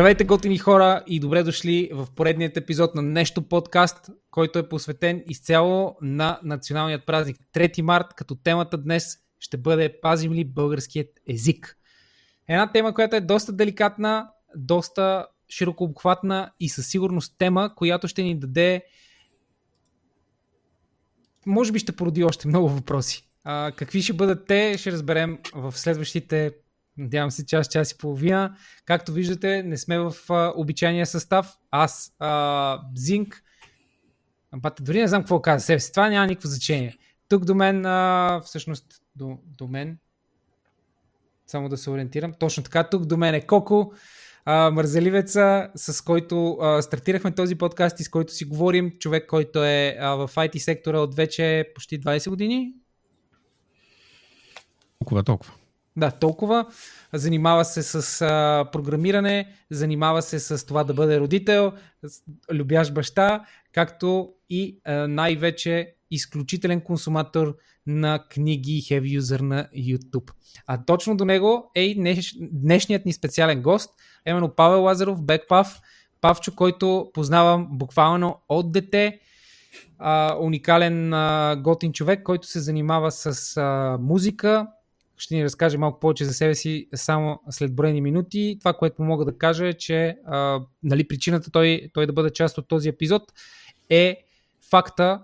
Здравейте, готини хора и добре дошли в поредният епизод на Нещо подкаст, който е посветен изцяло на националният празник 3 март, като темата днес ще бъде Пазим ли българският език? Една тема, която е доста деликатна, доста широко обхватна и със сигурност тема, която ще ни даде може би ще породи още много въпроси. А, какви ще бъдат те, ще разберем в следващите Надявам се час, час и половина. Както виждате, не сме в а, обичайния състав. Аз, а, Зинк, Бате, дори не знам какво каза себе си. Това няма никакво значение. Тук до мен, а, всъщност, до, до мен, само да се ориентирам, точно така, тук до мен е Коко, а, мързеливеца, с който а, стартирахме този подкаст и с който си говорим. Човек, който е а, в IT сектора от вече почти 20 години. Толкова, толкова. Да, толкова. Занимава се с а, програмиране, занимава се с това да бъде родител, любящ баща, както и а, най-вече изключителен консуматор на книги и heavy юзър на YouTube. А точно до него е и днеш, днешният ни специален гост, именно Павел Лазаров, Бекпав, Павчо, който познавам буквално от дете, а, уникален а, готин човек, който се занимава с а, музика, ще ни разкаже малко повече за себе си само след броени минути. Това, което мога да кажа е, че а, нали, причината той, той да бъде част от този епизод е факта,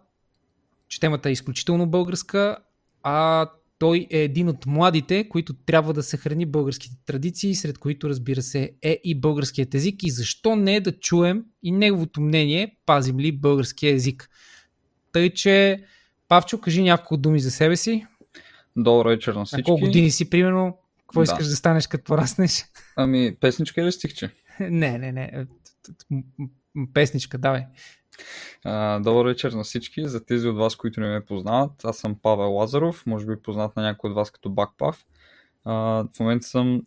че темата е изключително българска, а той е един от младите, които трябва да съхрани българските традиции, сред които разбира се е и българският език и защо не да чуем и неговото мнение, пазим ли българския език. Тъй, че Павчо, кажи няколко думи за себе си. Добър вечер на всички. На колко години си, примерно? Какво да. искаш да станеш като пораснеш? Ами, песничка или стихче? не, не, не. Песничка, давай. А, добър вечер на всички. За тези от вас, които не ме познават, аз съм Павел Лазаров, може би познат на някой от вас като Бакпав. А, в момента съм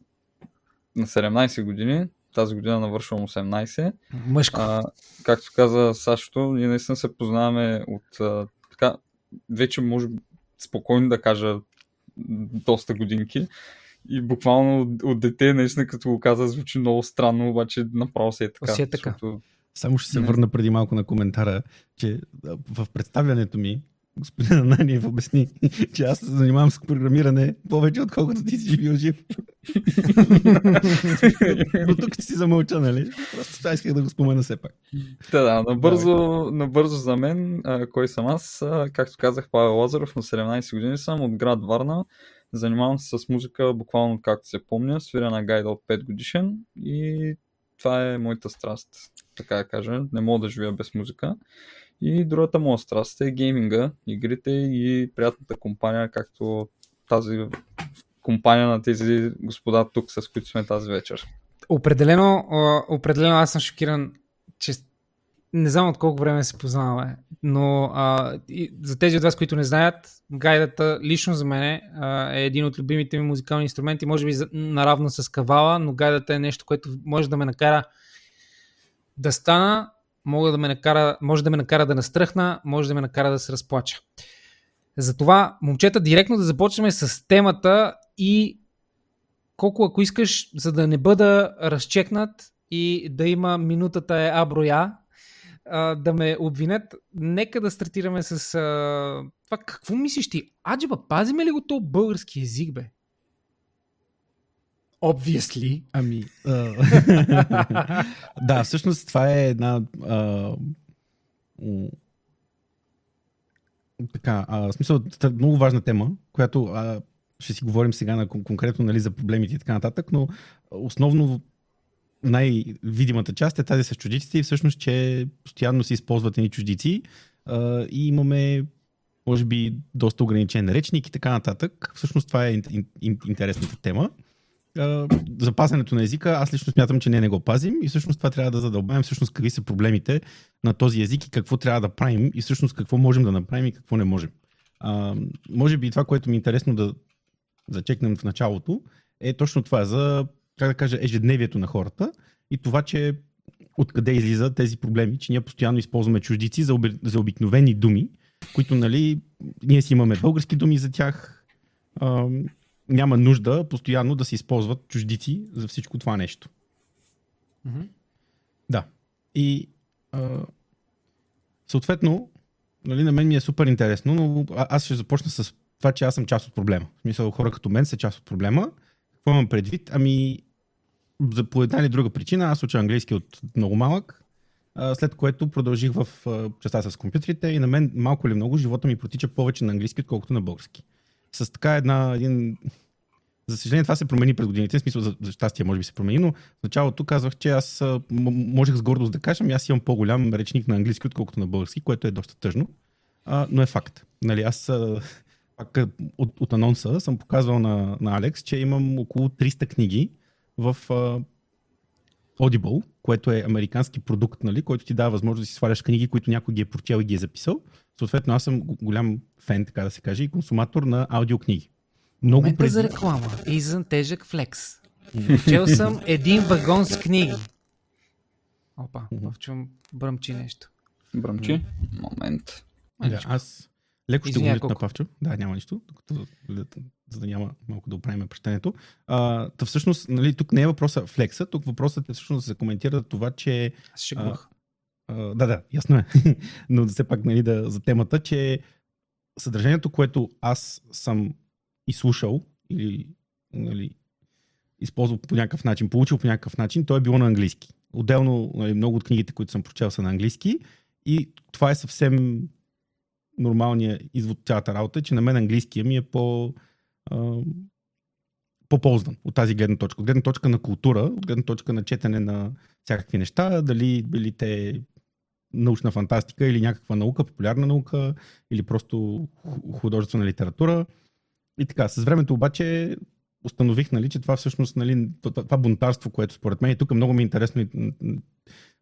на 17 години, тази година навършвам 18. Мъжко. А, както каза Сашото, ние наистина се познаваме от а, така, вече може спокойно да кажа доста годинки. И буквално от, от дете, наистина, като го каза, звучи много странно, обаче направо се е така. Си е така. Защото... Само ще се върна преди малко на коментара, че в представянето ми господин Ананиев обясни, че аз се занимавам с програмиране повече, отколкото ти си бил жив. Но тук си замълча, нали? Просто това исках да го спомена все пак. Да, да, набързо, набързо за мен, кой съм аз? Както казах, Павел Лазаров, на 17 години съм от град Варна. Занимавам се с музика буквално както се помня, свиря на гайда от 5 годишен и това е моята страст, така да кажа. Не мога да живея без музика. И другата моя страст е гейминга, игрите и приятната компания, както тази компания на тези господа тук, с които сме тази вечер. Определено, определено аз съм шокиран, че не знам от колко време се познаваме, но а, и за тези от вас, които не знаят, гайдата лично за мен е един от любимите ми музикални инструменти, може би наравно с кавала, но гайдата е нещо, което може да ме накара да стана мога да ме накара, може да ме накара да настръхна, може да ме накара да се разплача. Затова, момчета, директно да започнем с темата и колко ако искаш, за да не бъда разчекнат и да има минутата е аброя, да ме обвинят, нека да стартираме с това. Какво мислиш ти? Аджиба, пазиме ли го то български език, бе? Obviously. Ами. да, всъщност това е една. А, така, а, смисъл, много важна тема, която а, ще си говорим сега на, конкретно нали, за проблемите и така нататък, но основно най-видимата част е тази с чуждиците и всъщност, че постоянно се използват едни чуждици а, и имаме може би доста ограничен речник и така нататък. Всъщност това е ин, ин, интересната тема запазването на езика, аз лично смятам, че не, не го пазим и всъщност това трябва да задълбаем всъщност какви са проблемите на този език и какво трябва да правим и всъщност какво можем да направим и какво не можем. А, може би това, което ми е интересно да зачекнем в началото, е точно това за, как да кажа, ежедневието на хората и това, че откъде излиза тези проблеми, че ние постоянно използваме чуждици за, оби, за обикновени думи, които, нали, ние си имаме български думи за тях, няма нужда постоянно да се използват чуждици за всичко това нещо. Мгм. Да. И а, съответно, нали, на мен ми е супер интересно, но аз ще започна с това, че аз съм част от проблема. В смисъл, хора като мен са част от проблема. Какво имам предвид? Ами, за по една или друга причина, аз уча английски от много малък, след което продължих в частта с компютрите и на мен малко или много живота ми протича повече на английски, отколкото на български. С така една, един... За съжаление, това се промени през годините, в смисъл за, за щастие може би се промени, но в началото казвах, че аз можех с гордост да кажа, ами аз имам по-голям речник на английски, отколкото на български, което е доста тъжно, а, но е факт. Нали, аз пак от, от анонса съм показвал на, на Алекс, че имам около 300 книги в а, Audible, което е американски продукт, нали, който ти дава възможност да си сваляш книги, които някой ги е прочел и ги е записал. Съответно, аз съм голям фен, така да се каже, и консуматор на аудиокниги. Много Момента преди... за реклама. Извън тежък флекс. Чел съм един вагон с книги. Опа, чувам бръмчи нещо. Бръмчи. Момент. Да, аз леко ще го колко? Павчо. Да, няма нищо, докато, за да няма малко да оправим прещението. А, та всъщност, нали, тук не е въпроса флекса, тук въпросът е всъщност да се коментира това, че Аз. А, да, да, ясно е. Но все пак нали, да, за темата, че съдържанието, което аз съм изслушал или нали, използвал по някакъв начин, получил по някакъв начин, то е било на английски. Отделно нали, много от книгите, които съм прочел са на английски и това е съвсем нормалният извод цялата работа, че на мен английския ми е по, а, по-ползван от тази гледна точка. От гледна точка на култура, от гледна точка на четене на всякакви неща, дали били те научна фантастика или някаква наука, популярна наука или просто ху- художествена литература. И така, с времето обаче установих, нали, че това всъщност, нали, това, бунтарство, което според мен, и тук много ми е интересно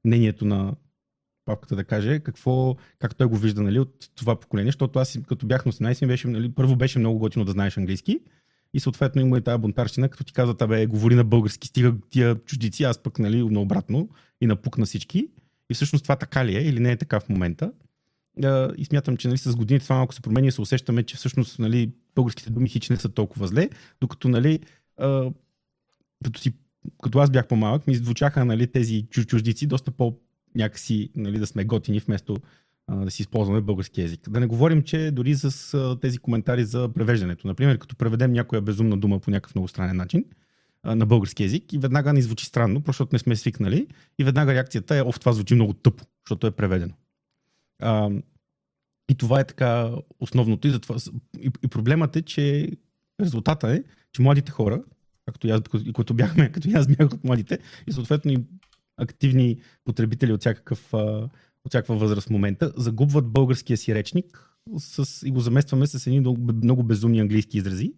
мнението на папката да каже какво, как той го вижда нали, от това поколение, защото аз като бях на 18 ми беше, нали, първо беше много готино да знаеш английски и съответно има и тази бунтарщина, като ти казват, абе, говори на български, стига тия чуждици, аз пък нали, наобратно и напук на всички. И всъщност това така ли е или не е така в момента? И смятам, че нали, с годините това малко се промени и се усещаме, че всъщност нали, българските думи хич не са толкова зле, докато нали, като, си, като аз бях по-малък, ми звучаха нали, тези чуж- чуждици доста по някакси нали, да сме готини, вместо да си използваме български язик. Да не говорим, че дори с тези коментари за превеждането. Например, като преведем някоя безумна дума по някакъв много странен начин на български язик и веднага ни звучи странно, защото не сме свикнали и веднага реакцията е, оф, това звучи много тъпо, защото е преведено. А, и това е така основното. И, затова, и, и проблемът е, че резултата е, че младите хора, както и аз, и които бяхме, като и аз бях от младите, и съответно и активни потребители от, всякакъв, от всякаква възраст в момента, загубват българския си речник с, и го заместваме с едни много, много безумни английски изрази.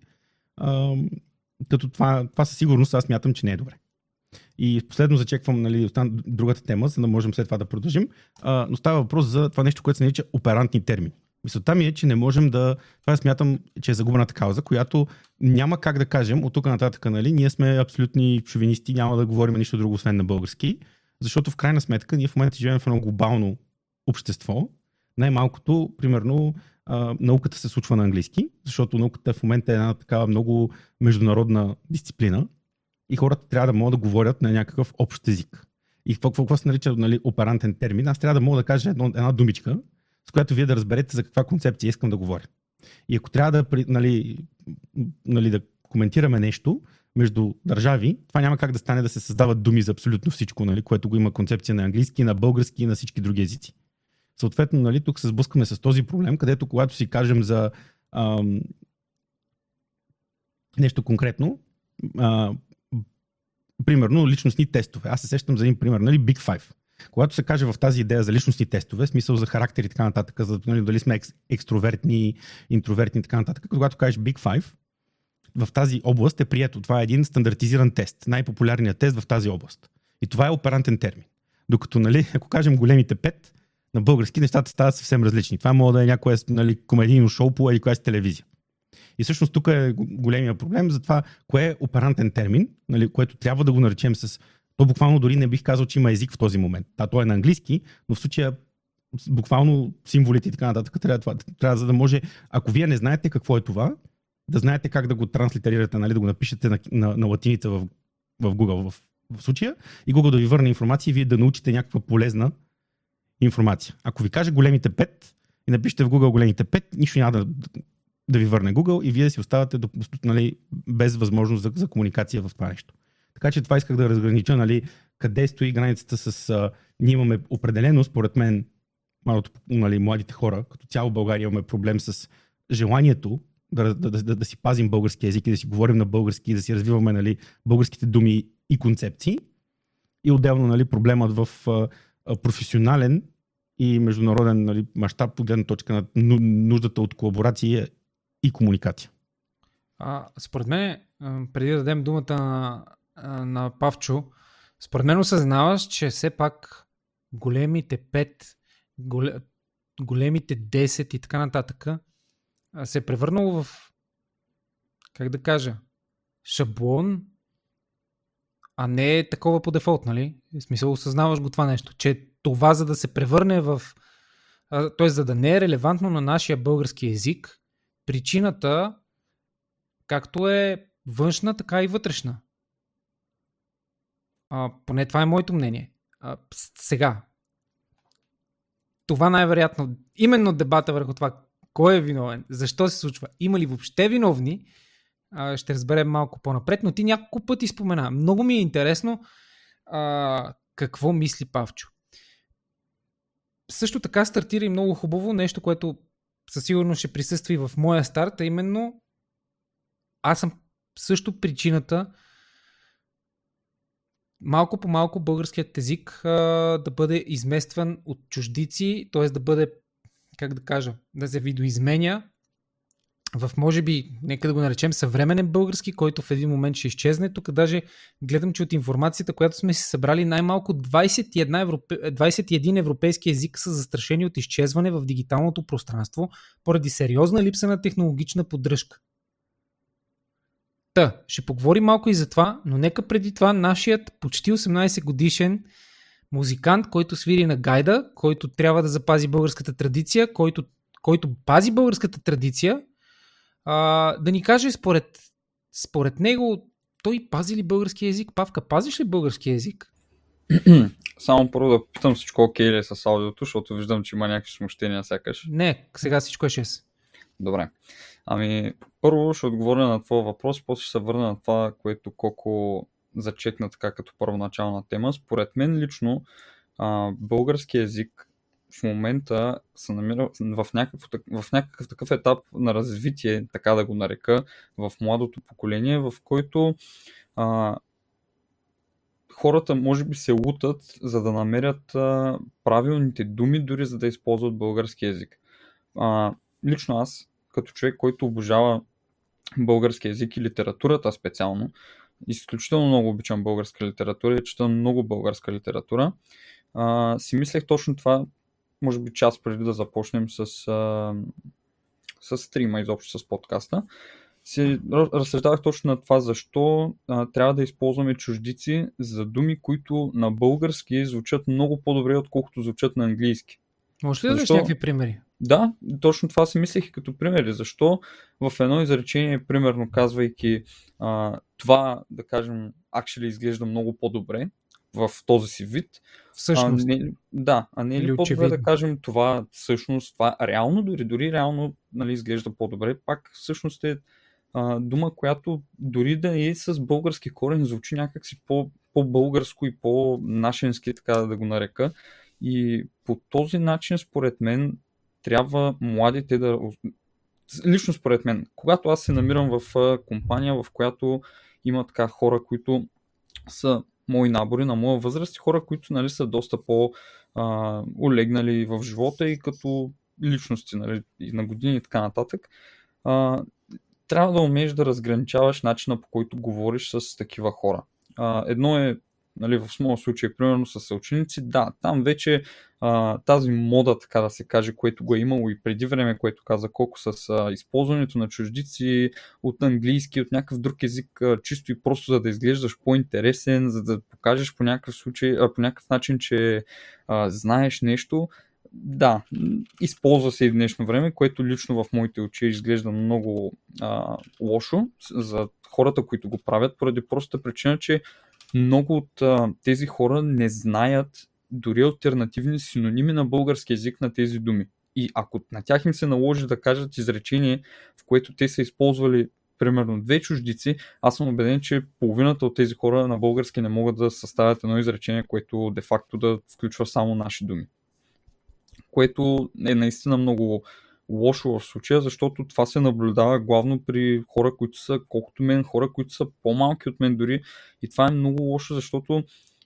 Като това, това със сигурност аз мятам, че не е добре. И последно зачеквам нали, остан- другата тема, за да можем след това да продължим. А, но става въпрос за това нещо, което се нарича оперантни термини. Мисълта ми е, че не можем да. Това смятам, че е загубената кауза, която няма как да кажем от тук нататък, нали, ние сме абсолютни шовинисти, няма да говорим нищо друго, освен на български, защото в крайна сметка ние в момента живеем в едно глобално общество. Най-малкото, примерно, науката се случва на английски, защото науката в момента е една такава много международна дисциплина и хората трябва да могат да говорят на някакъв общ език. И какво, какво се нарича нали, оперантен термин? Аз трябва да мога да кажа едно, една думичка, с която вие да разберете за каква концепция искам да говоря. И ако трябва да, нали, нали, да коментираме нещо между държави, това няма как да стане да се създават думи за абсолютно всичко, нали, което го има концепция на английски, на български и на всички други езици. Съответно, нали, тук се сблъскаме с този проблем, където когато си кажем за ам, нещо конкретно, а, примерно личностни тестове. Аз се сещам за един пример, нали, Big Five. Когато се каже в тази идея за личностни тестове, смисъл за характер и така нататък, за нали, дали сме екс, екстровертни, интровертни и така нататък, когато кажеш Big Five, в тази област е прието. Това е един стандартизиран тест, най-популярният тест в тази област. И това е оперантен термин. Докато, нали, ако кажем големите пет, на български нещата стават съвсем различни. Това може да е някое нали, комедийно шоу по или коя си телевизия. И всъщност тук е го- големия проблем за това, кое е оперантен термин, нали, което трябва да го наречем с... То буквално дори не бих казал, че има език в този момент. Да, то е на английски, но в случая буквално символите и така нататък трябва, това, трябва за да може, ако вие не знаете какво е това, да знаете как да го транслитерирате, нали, да го напишете на, на, на латиница в, в Google, в в случая, и Google да ви върне информация и вие да научите някаква полезна информация. Ако ви каже големите 5 и напишете в Google големите 5, нищо няма да, да ви върне Google и вие си оставате до, нали, без възможност за, за комуникация в това нещо. Така че това исках да разгранича, нали, къде стои границата с... А, ние имаме определено, според мен, малото, нали, младите хора, като цяло България имаме проблем с желанието да, да, да, да, да си пазим български язик и да си говорим на български, да си развиваме нали, българските думи и концепции. И отделно нали, проблемът в професионален и международен нали, мащаб по гледна точка на нуждата от колаборация и комуникация. А, според мен, преди да дадем думата на, на Павчо, според мен осъзнаваш, че все пак големите 5, големите 10 и така нататък се е превърнало в, как да кажа, шаблон, а не е такова по дефолт, нали? В смисъл, осъзнаваш го това нещо, че това за да се превърне в, т.е. за да не е релевантно на нашия български язик, причината както е външна, така и вътрешна. А, поне това е моето мнение. А, сега, това най-вероятно, именно дебата върху това, кой е виновен, защо се случва, има ли въобще виновни, а, ще разберем малко по-напред, но ти няколко пъти спомена. Много ми е интересно а, какво мисли Павчо. Също така стартира и много хубаво нещо, което със сигурност ще присъства и в моя старт, а именно аз съм също причината малко по малко българският език а, да бъде изместван от чуждици, т.е. да бъде, как да кажа, да се видоизменя в може би, нека да го наречем съвременен български, който в един момент ще изчезне. Тук даже гледам, че от информацията, която сме си събрали, най-малко 21, европе... 21 европейски език са застрашени от изчезване в дигиталното пространство поради сериозна липса на технологична поддръжка. Та, ще поговорим малко и за това, но нека преди това нашият почти 18 годишен музикант, който свири на гайда, който трябва да запази българската традиция, който, който пази българската традиция, а, да ни каже според, според него той пази ли български язик? Павка, пазиш ли български язик? Само първо да питам всичко окей ли е с аудиото, защото виждам, че има някакви смущения сякаш. Не, сега всичко е 6. Добре. Ами, първо ще отговоря на твоя въпрос, после ще се върна на това, което Коко зачекна така като първоначална тема. Според мен лично а, български язик в момента се намира в някакъв, в някакъв такъв етап на развитие, така да го нарека, в младото поколение, в който а, хората може би се лутат, за да намерят а, правилните думи, дори за да използват български язик. А, лично аз, като човек, който обожава български язик и литературата специално, изключително много обичам българска литература и чета много българска литература, а, си мислех точно това може би час преди да започнем с, а, с стрима, изобщо с подкаста, си разсъждавах точно на това защо а, трябва да използваме чуждици за думи, които на български звучат много по-добре, отколкото звучат на английски. Може ли да защо... някакви примери? Да, точно това си мислех като примери. Защо в едно изречение, примерно казвайки а, това, да кажем, actually изглежда много по-добре, в този си вид. Всъщност. А, не, да, а не е ли по-добре да кажем това всъщност, това реално, дори, дори реално нали, изглежда по-добре, пак всъщност е а, дума, която дори да е с български корен, звучи някакси по, по-българско и по-нашенски, така да го нарека. И по този начин, според мен, трябва младите да. Лично според мен, когато аз се намирам в компания, в която има така хора, които са мои набори на моя възраст и хора, които нали, са доста по-олегнали в живота и като личности нали, и на години и така нататък. А, трябва да умееш да разграничаваш начина по който говориш с такива хора. А, едно е нали, в моя случай, примерно с съученици, да, там вече а, тази мода, така да се каже, което го е имало и преди време, което каза колко с а, използването на чуждици от английски, от някакъв друг език, а, чисто и просто за да изглеждаш по-интересен, за да покажеш по някакъв, случай, а, по някакъв начин, че а, знаеш нещо, да, използва се и в днешно време, което лично в моите очи изглежда много а, лошо за хората, които го правят, поради простата причина, че много от а, тези хора не знаят дори альтернативни синоними на български язик на тези думи. И ако на тях им се наложи да кажат изречение, в което те са използвали примерно две чуждици, аз съм убеден, че половината от тези хора на български не могат да съставят едно изречение, което де-факто да включва само наши думи. Което е наистина много лошо в случая, защото това се наблюдава главно при хора, които са колкото мен, хора, които са по-малки от мен дори. И това е много лошо, защото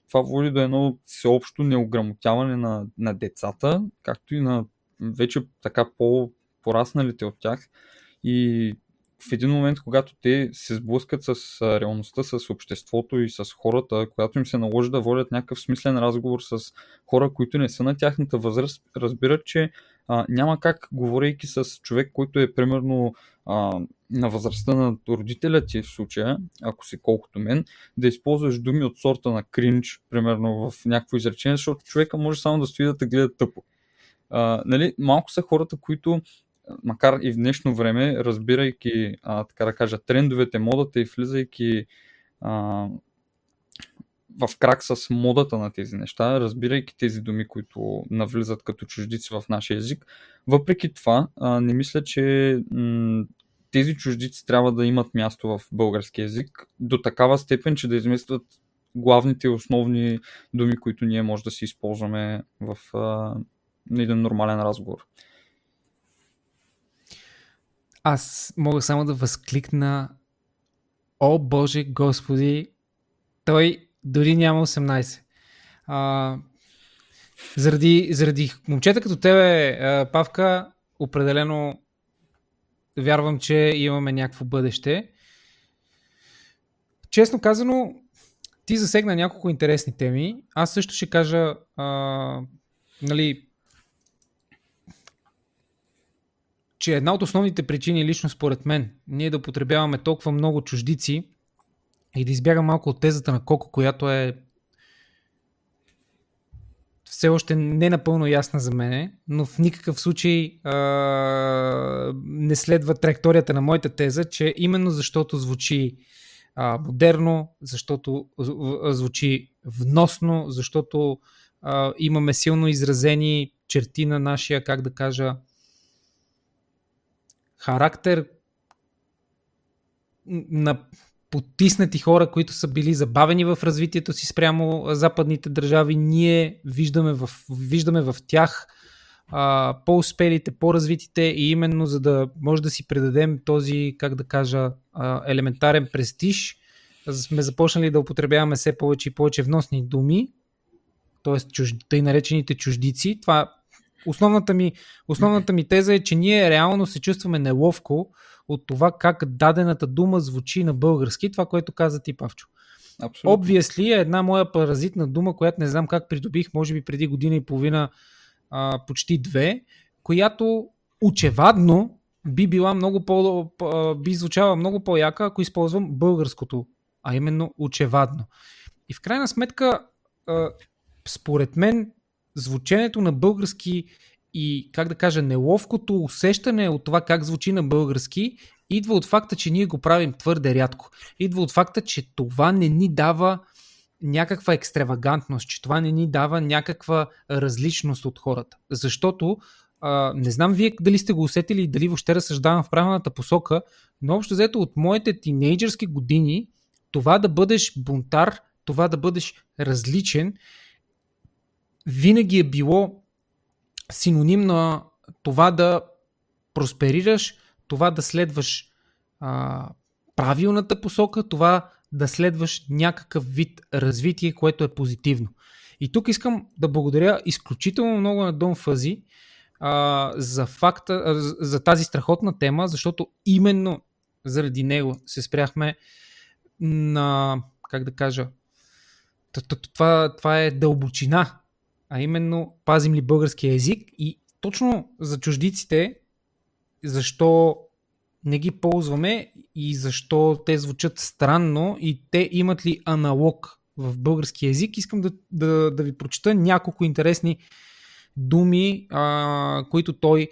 това води до едно всеобщо неограмотяване на, на децата, както и на вече така по-порасналите от тях. И в един момент, когато те се сблъскат с реалността, с обществото и с хората, когато им се наложи да водят някакъв смислен разговор с хора, които не са на тяхната възраст, разбират, че а, няма как, говорейки с човек, който е примерно а, на възрастта на родителя ти в случая, ако си колкото мен, да използваш думи от сорта на кринч, примерно в някакво изречение, защото човека може само да стои да те гледа тъпо. А, нали, малко са хората, които макар и в днешно време, разбирайки, а, така да кажа, трендовете, модата и влизайки а, в крак с модата на тези неща, разбирайки тези думи, които навлизат като чуждици в нашия език, въпреки това, не мисля, че тези чуждици трябва да имат място в български язик до такава степен, че да изместват главните основни думи, които ние може да си използваме в един нормален разговор. Аз мога само да възкликна О Боже Господи, той дори няма 18. А, заради, заради момчета като тебе, Павка, определено вярвам, че имаме някакво бъдеще. Честно казано, ти засегна няколко интересни теми. Аз също ще кажа, а, нали, че една от основните причини, лично според мен, ние да потребяваме толкова много чуждици и да избягам малко от тезата на Коко, която е все още не напълно ясна за мене, но в никакъв случай а, не следва траекторията на моята теза, че именно защото звучи а, модерно, защото звучи вносно, защото а, имаме силно изразени черти на нашия, как да кажа, характер на потиснати хора, които са били забавени в развитието си спрямо западните държави, ние виждаме в, виждаме в тях а, по-успелите, по-развитите и именно за да може да си предадем този, как да кажа, а, елементарен престиж, сме започнали да употребяваме все повече и повече вносни думи, т.е. тъй наречените чуждици. Това основната ми, основната ми теза е, че ние реално се чувстваме неловко от това как дадената дума звучи на български, това, което каза ти, Павчо. Абсолютно. Obviously е една моя паразитна дума, която не знам как придобих, може би преди година и половина, а, почти две, която очевадно би била много по, би звучала много по-яка, ако използвам българското, а именно очевадно. И в крайна сметка, а, според мен, звученето на български и, как да кажа, неловкото усещане от това как звучи на български, идва от факта, че ние го правим твърде рядко. Идва от факта, че това не ни дава някаква екстравагантност, че това не ни дава някаква различност от хората. Защото а, не знам вие дали сте го усетили и дали въобще разсъждавам в правилната посока, но общо взето от моите тинейджърски години това да бъдеш бунтар, това да бъдеш различен винаги е било синоним на това да просперираш, това да следваш а, правилната посока, това да следваш някакъв вид развитие, което е позитивно. И тук искам да благодаря изключително много на Дон Фази а, за, факта, а, за тази страхотна тема, защото именно заради него се спряхме на, как да кажа, това, това е дълбочина а именно пазим ли българския език и точно за чуждиците, защо не ги ползваме и защо те звучат странно и те имат ли аналог в български язик, искам да, да, да ви прочета няколко интересни думи, а, които той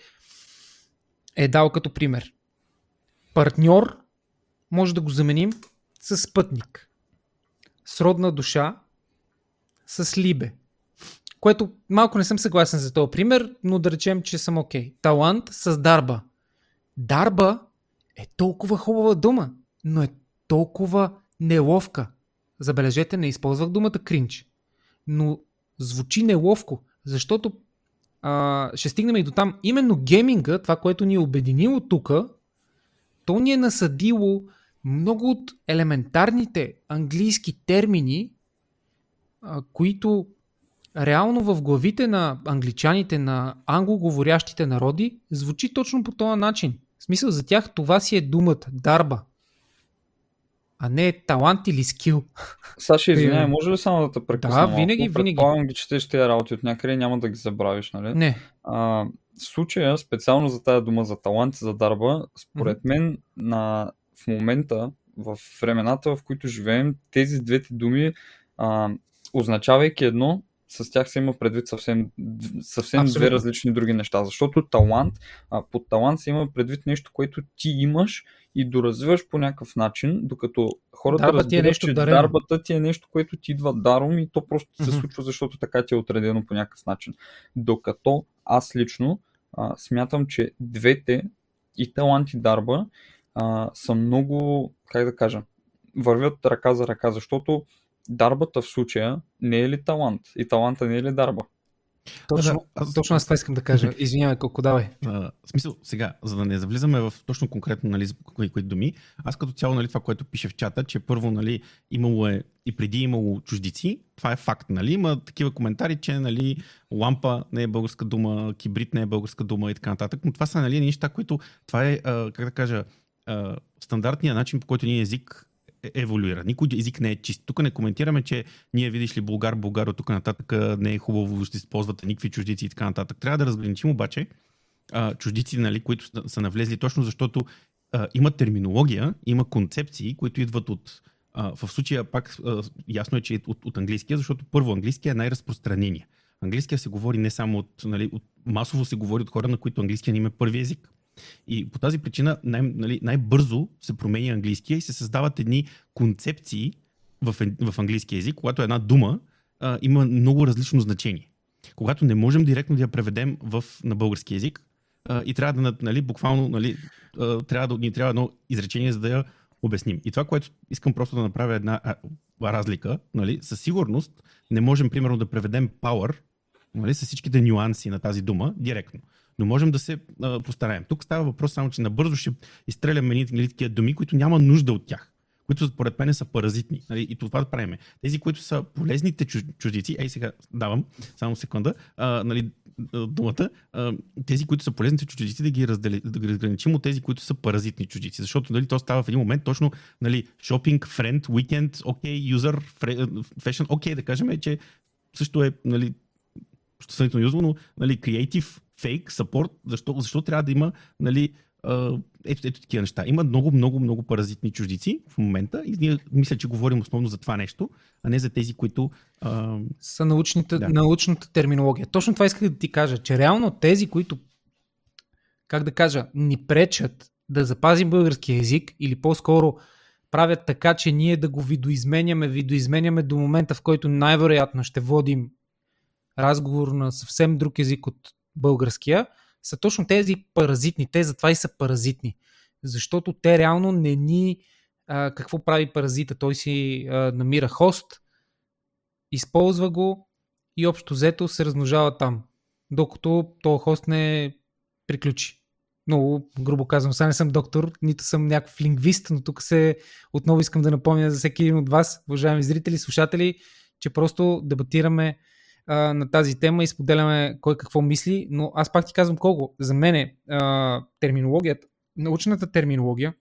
е дал като пример. Партньор може да го заменим с спътник. сродна душа с Либе. Което малко не съм съгласен за този пример, но да речем, че съм окей. Okay. Талант с дарба. Дарба е толкова хубава дума, но е толкова неловка. Забележете, не използвах думата кринч, но звучи неловко, защото а, ще стигнем и до там. Именно гейминга, това, което ни е обединило тук, то ни е насъдило много от елементарните английски термини, а, които реално в главите на англичаните, на англоговорящите народи, звучи точно по този начин. В смисъл за тях това си е думата, дарба. А не талант или скил. Саша, извинявай, може ли само да те прекъсна? Да, винаги, малко? винаги. Предполагам ги четеш тези работи от някъде, няма да ги забравиш, нали? Не. А, случая, специално за тази дума за талант за дарба, според mm-hmm. мен на, в момента, в времената, в които живеем, тези двете думи, а, означавайки едно, с тях се има предвид съвсем, съвсем две различни други неща. Защото талант, а, под талант се има предвид нещо, което ти имаш и доразвиваш по някакъв начин, докато хората Дарба разбират, е нещо че дарено. дарбата ти е нещо, което ти идва даром и то просто mm-hmm. се случва, защото така ти е отредено по някакъв начин. Докато аз лично а, смятам, че двете и талант и дарба а, са много, как да кажа, вървят ръка за ръка, защото дарбата в случая не е ли талант? И таланта не е ли дарба? Точно, да, аз... точно аз това искам да кажа. Извинявай, колко давай. в смисъл, сега, за да не завлизаме в точно конкретно нали, кои, кои думи, аз като цяло нали, това, което пише в чата, че първо нали, имало е и преди имало чуждици, това е факт. Нали? Има такива коментари, че нали, лампа не е българска дума, кибрид не е българска дума и така нататък, но това са нали, неща, които това е, а, как да кажа, а, стандартният начин, по който ние език е, еволюира. Никой език не е чист. Тук не коментираме, че ние видиш ли българ, българ от тук нататък не е хубаво, ще използвате никакви чуждици и така нататък. Трябва да разграничим обаче а, чуждици, нали, които са, навлезли точно защото а, има терминология, има концепции, които идват от а, в случая пак а, ясно е, че е от, от английския, защото първо английския е най-разпространение. Английския се говори не само от, нали, от масово се говори от хора, на които английския им е първи език. И по тази причина най- нали, най-бързо се променя английския и се създават едни концепции в, в английски язик, когато една дума а, има много различно значение. Когато не можем директно да я преведем в, на български язик а, и трябва да, нали, буквално, нали, а, трябва да, ни трябва едно изречение, за да я обясним. И това, което искам просто да направя една а, разлика, нали, със сигурност не можем, примерно, да преведем power нали, с всичките нюанси на тази дума директно но можем да се а, постараем. Тук става въпрос само, че набързо ще изстреляме едни такива думи, които няма нужда от тях които според мен са паразитни. Нали? И това да правиме. Тези, които са полезните чуждици, ей сега давам, само секунда, а, нали, думата, а, тези, които са полезните чуждици, да ги, раздели, да ги разграничим от тези, които са паразитни чуждици. Защото нали, то става в един момент точно нали, шопинг, френд, уикенд, окей, юзър, фешн, окей, да кажем, че също е нали, съмнително юзво, но нали, creative, фейк, support, защо, защо трябва да има нали, ето, ето такива неща. Има много, много, много паразитни чуждици в момента и ние мисля, че говорим основно за това нещо, а не за тези, които... А... Са научните, да. научната терминология. Точно това исках да ти кажа, че реално тези, които, как да кажа, ни пречат да запазим български язик или по-скоро правят така, че ние да го видоизменяме, видоизменяме до момента, в който най-вероятно ще водим разговор на съвсем друг език от българския, са точно тези паразитни. Те затова и са паразитни. Защото те реално не ни... А, какво прави паразита? Той си а, намира хост, използва го и общо взето се размножава там. Докато този хост не приключи. Много грубо казвам, сега не съм доктор, нито съм някакъв лингвист, но тук се отново искам да напомня за всеки един от вас, уважаеми зрители, слушатели, че просто дебатираме а, на тази тема и споделяме кой какво мисли, но аз пак ти казвам колко. За мен а, терминологията, научната терминология,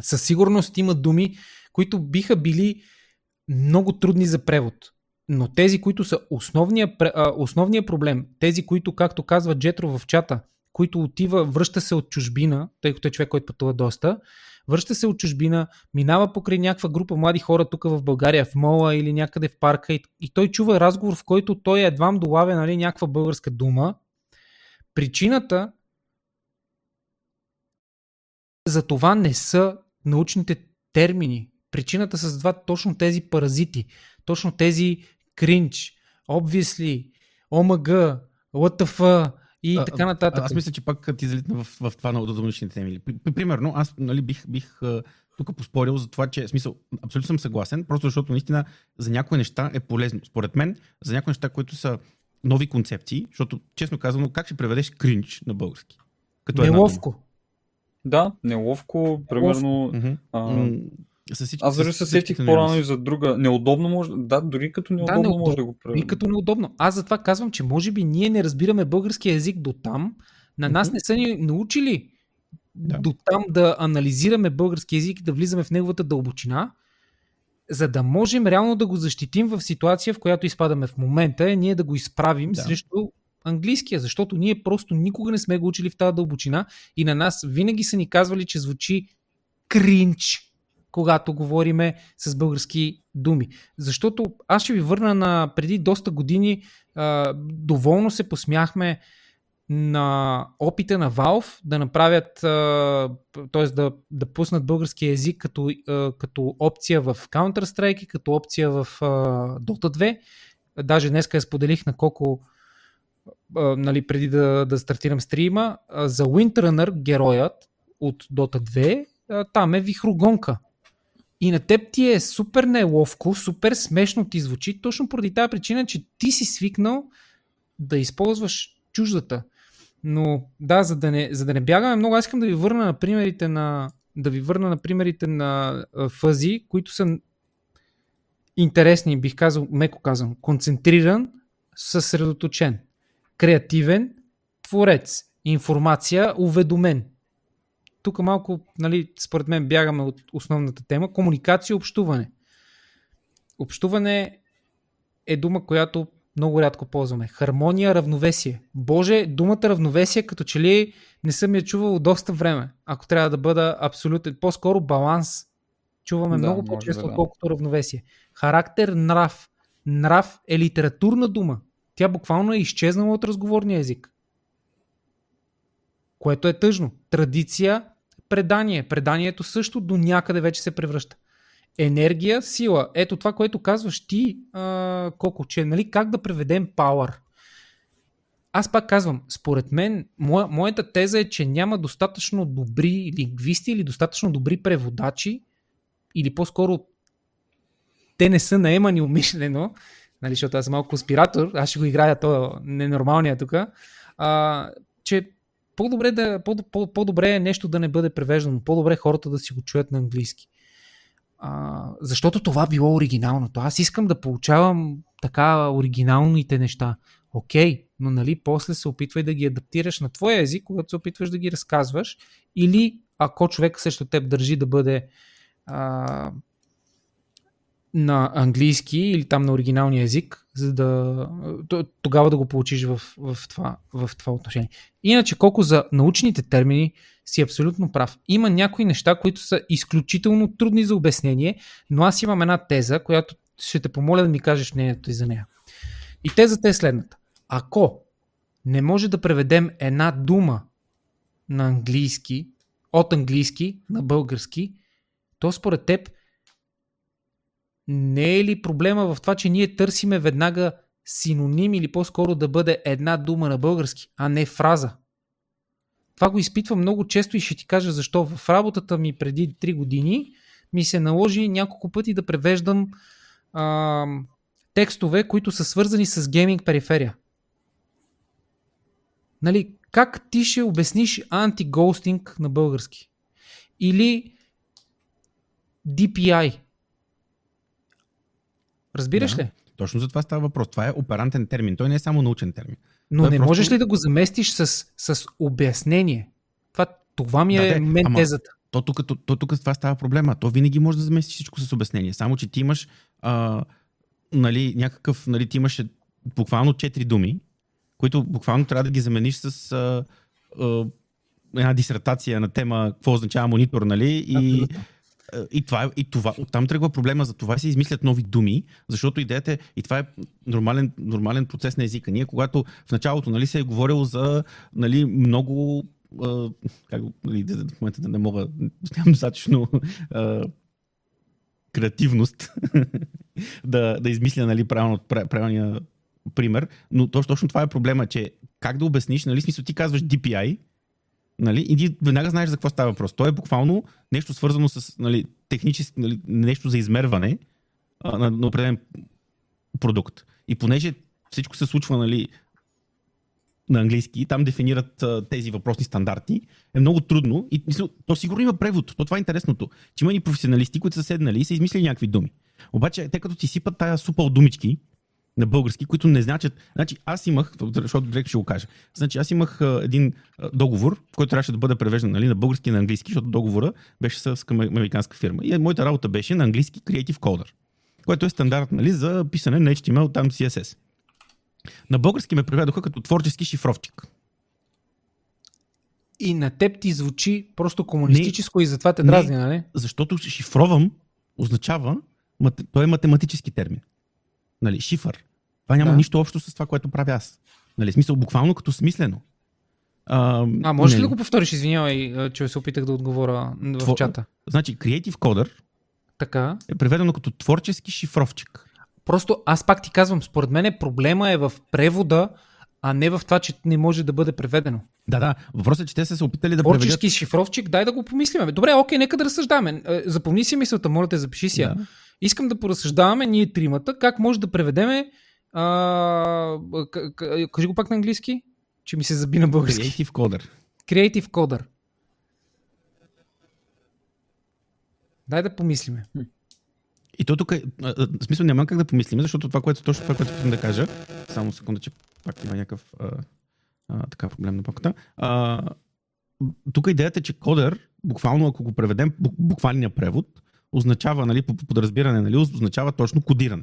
със сигурност има думи, които биха били много трудни за превод. Но тези, които са основния, основния проблем, тези, които, както казва Джетро в чата, които отива, връща се от чужбина, тъй като е човек, който пътува доста, връща се от чужбина, минава покрай някаква група млади хора тук в България, в мола или някъде в парка и, и той чува разговор, в който той едвам долавя нали, някаква българска дума. Причината за това не са научните термини. Причината са това точно тези паразити, точно тези кринч, obviously, OMG, WTF и а, така нататък. Аз мисля, че пак ти залитна в, в това на удобничните теми. Примерно, аз нали, бих, бих тук поспорил за това, че смисъл, абсолютно съм съгласен, просто защото наистина за някои неща е полезно. Според мен, за някои неща, които са нови концепции, защото честно казано, как ще преведеш кринч на български? Като Неловко. Да, неловко, примерно. Mm-hmm. А, всички, Аз дори се сетих по-рано и за друга. Неудобно може. Да, дори като неудобно, да, неудобно може да го правим. И като неудобно. Аз затова казвам, че може би ние не разбираме български язик до там. На нас mm-hmm. не са ни научили да. до там да анализираме български язик и да влизаме в неговата дълбочина, за да можем реално да го защитим в ситуация, в която изпадаме в момента, е ние да го изправим да. срещу английския, защото ние просто никога не сме го учили в тази дълбочина и на нас винаги са ни казвали, че звучи кринч, когато говориме с български думи. Защото аз ще ви върна на преди доста години, а, доволно се посмяхме на опита на Valve да направят, т.е. Да, да пуснат български язик като, като опция в Counter-Strike и като опция в Dota 2. Даже днеска я споделих на колко нали, преди да, да стартирам стрима. За Windrunner героят от Dota 2 там е вихрогонка. И на теб ти е супер неловко, супер смешно ти звучи, точно поради тази причина, че ти си свикнал да използваш чуждата. Но да, за да не, за да не бягаме много, аз искам да ви върна на примерите на, да ви върна на примерите на фъзи, които са интересни, бих казал, меко казвам, концентриран, съсредоточен, креативен, творец, информация, уведомен. Тук малко, нали, според мен, бягаме от основната тема. Комуникация и общуване. Общуване е дума, която много рядко ползваме. Хармония, равновесие. Боже, думата равновесие като че ли не съм я чувал доста време, ако трябва да бъда абсолютен. По-скоро баланс. Чуваме да, много по-често, да. отколкото равновесие. Характер, нрав. Нрав е литературна дума. Тя буквално е изчезнала от разговорния език. Което е тъжно. Традиция, предание. Преданието също до някъде вече се превръща енергия, сила. Ето това, което казваш ти, а, Коко, че нали, как да преведем power. Аз пак казвам, според мен, моя, моята теза е, че няма достатъчно добри лингвисти или достатъчно добри преводачи, или по-скоро те не са наемани умишлено, нали, защото аз съм малко конспиратор, аз ще го играя то ненормалния тук, а, че по-добре, да, по, по, по-добре е нещо да не бъде превеждано, по-добре хората да си го чуят на английски. А, защото това било оригиналното. Аз искам да получавам така оригиналните неща. Окей, но нали после се опитвай да ги адаптираш на твоя език, когато се опитваш да ги разказваш. Или ако човек също теб държи да бъде на английски или там на оригиналния език, за да тогава да го получиш в, в, това, в това отношение. Иначе колко за научните термини си абсолютно прав. Има някои неща, които са изключително трудни за обяснение, но аз имам една теза, която ще те помоля да ми кажеш мнението и за нея. И тезата е следната. Ако не може да преведем една дума на английски, от английски на български, то според теб не е ли проблема в това, че ние търсиме веднага синоним или по-скоро да бъде една дума на български, а не фраза? Това го изпитвам много често и ще ти кажа защо. В работата ми преди 3 години ми се наложи няколко пъти да превеждам а, текстове, които са свързани с гейминг периферия. Нали, как ти ще обясниш антигоустинг на български? Или DPI, Разбираш да, ли? Точно за това става въпрос. Това е оперантен термин. Той не е само научен термин. Но Той не просто... можеш ли да го заместиш с, с обяснение? Това, това ми е да, мен ама, тезата. То тук, то, то, тук това става проблема. То винаги може да заместиш всичко с обяснение. Само, че ти имаш а, нали, някакъв, нали, ти имаш буквално четири думи, които буквално трябва да ги замениш с а, а, една дисертация на тема какво означава монитор, нали? И, Абсолютно и това, и това, оттам тръгва проблема, за това се измислят нови думи, защото идеята е, и това е нормален, нормален процес на езика. Ние, когато в началото нали, се е говорило за нали, много а, как, нали, в момента да не мога, нямам достатъчно креативност да, да измисля нали, правилно, правилния пример, но точно, точно това е проблема, че как да обясниш, нали, смисъл ти казваш DPI, нали, и ти веднага знаеш за какво става въпрос. То е буквално нещо свързано с нали, технически, нали, нещо за измерване а, на, на определен продукт. И понеже всичко се случва нали, на английски, там дефинират а, тези въпросни стандарти, е много трудно. И то сигурно има превод. То това е интересното. Че има и професионалисти, които са седнали и са измислили някакви думи. Обаче, те като ти сипат тая супа от думички на български, които не значат. Значи, аз имах, защото директно ще го кажа. Значи, аз имах а, един а, договор, който трябваше да бъде превеждан нали, на български и на английски, защото договора беше с американска фирма. И моята работа беше на английски Creative Coder, което е стандарт нали, за писане на HTML, там CSS. На български ме преведоха като творчески шифровчик. И на теб ти звучи просто комунистическо не, и затова те дразни, нали? Защото шифровам означава, той е математически термин. Нали, шифър. Това няма да. нищо общо с това, което правя аз. Нали, смисъл буквално като смислено. А, а може ли да го повториш, извинявай, че се опитах да отговоря в чата? Значи, Creative Coder така. е преведено като творчески шифровчик. Просто аз пак ти казвам, според мен проблема е в превода, а не в това, че не може да бъде преведено. Да, да. Въпросът е, че те са се опитали да Творчески преведат... шифровчик, дай да го помислиме. Добре, окей, нека да разсъждаваме. Е, запомни си мисълта, моля те, запиши си я. Да. Искам да поразсъждаваме ние тримата, как може да преведеме а, кажи го пак на английски, че ми се заби на български. Creative Coder. Creative Coder. Дай да помислиме. И то тук, е, в смисъл няма как да помислим, защото това, което точно това, което искам да кажа, само секунда, че пак има някакъв а, а, така проблем на паката. А, тук идеята е, че кодер, буквално ако го преведем буквалния превод, означава, нали, по подразбиране, нали, означава точно кодиране,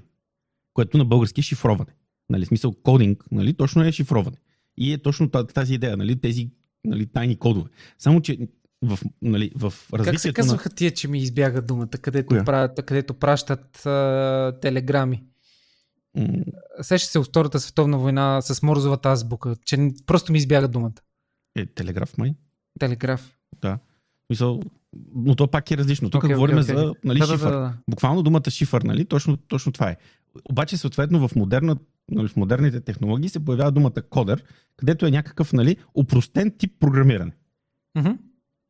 което на български е шифроване. Нали, смисъл кодинг, нали, точно е шифроване. И е точно тази идея, нали, тези нали, тайни кодове. Само, че в, нали, в развитието Как се казваха на... тия, че ми избяга думата, където, правят, където пращат а, телеграми? Mm. Сеща се от Втората световна война с Морзовата азбука, че просто ми избяга думата. Е, телеграф май? Телеграф. Да. Мисъл, но то пак е различно. Тук okay, говорим okay, okay. за нали, да, шифър. Да, да, да. Буквално думата шифър, нали? Точно, точно това е. Обаче, съответно, в, модерна, нали, в модерните технологии се появява думата кодер, където е някакъв нали, упростен тип програмиране. Mm-hmm.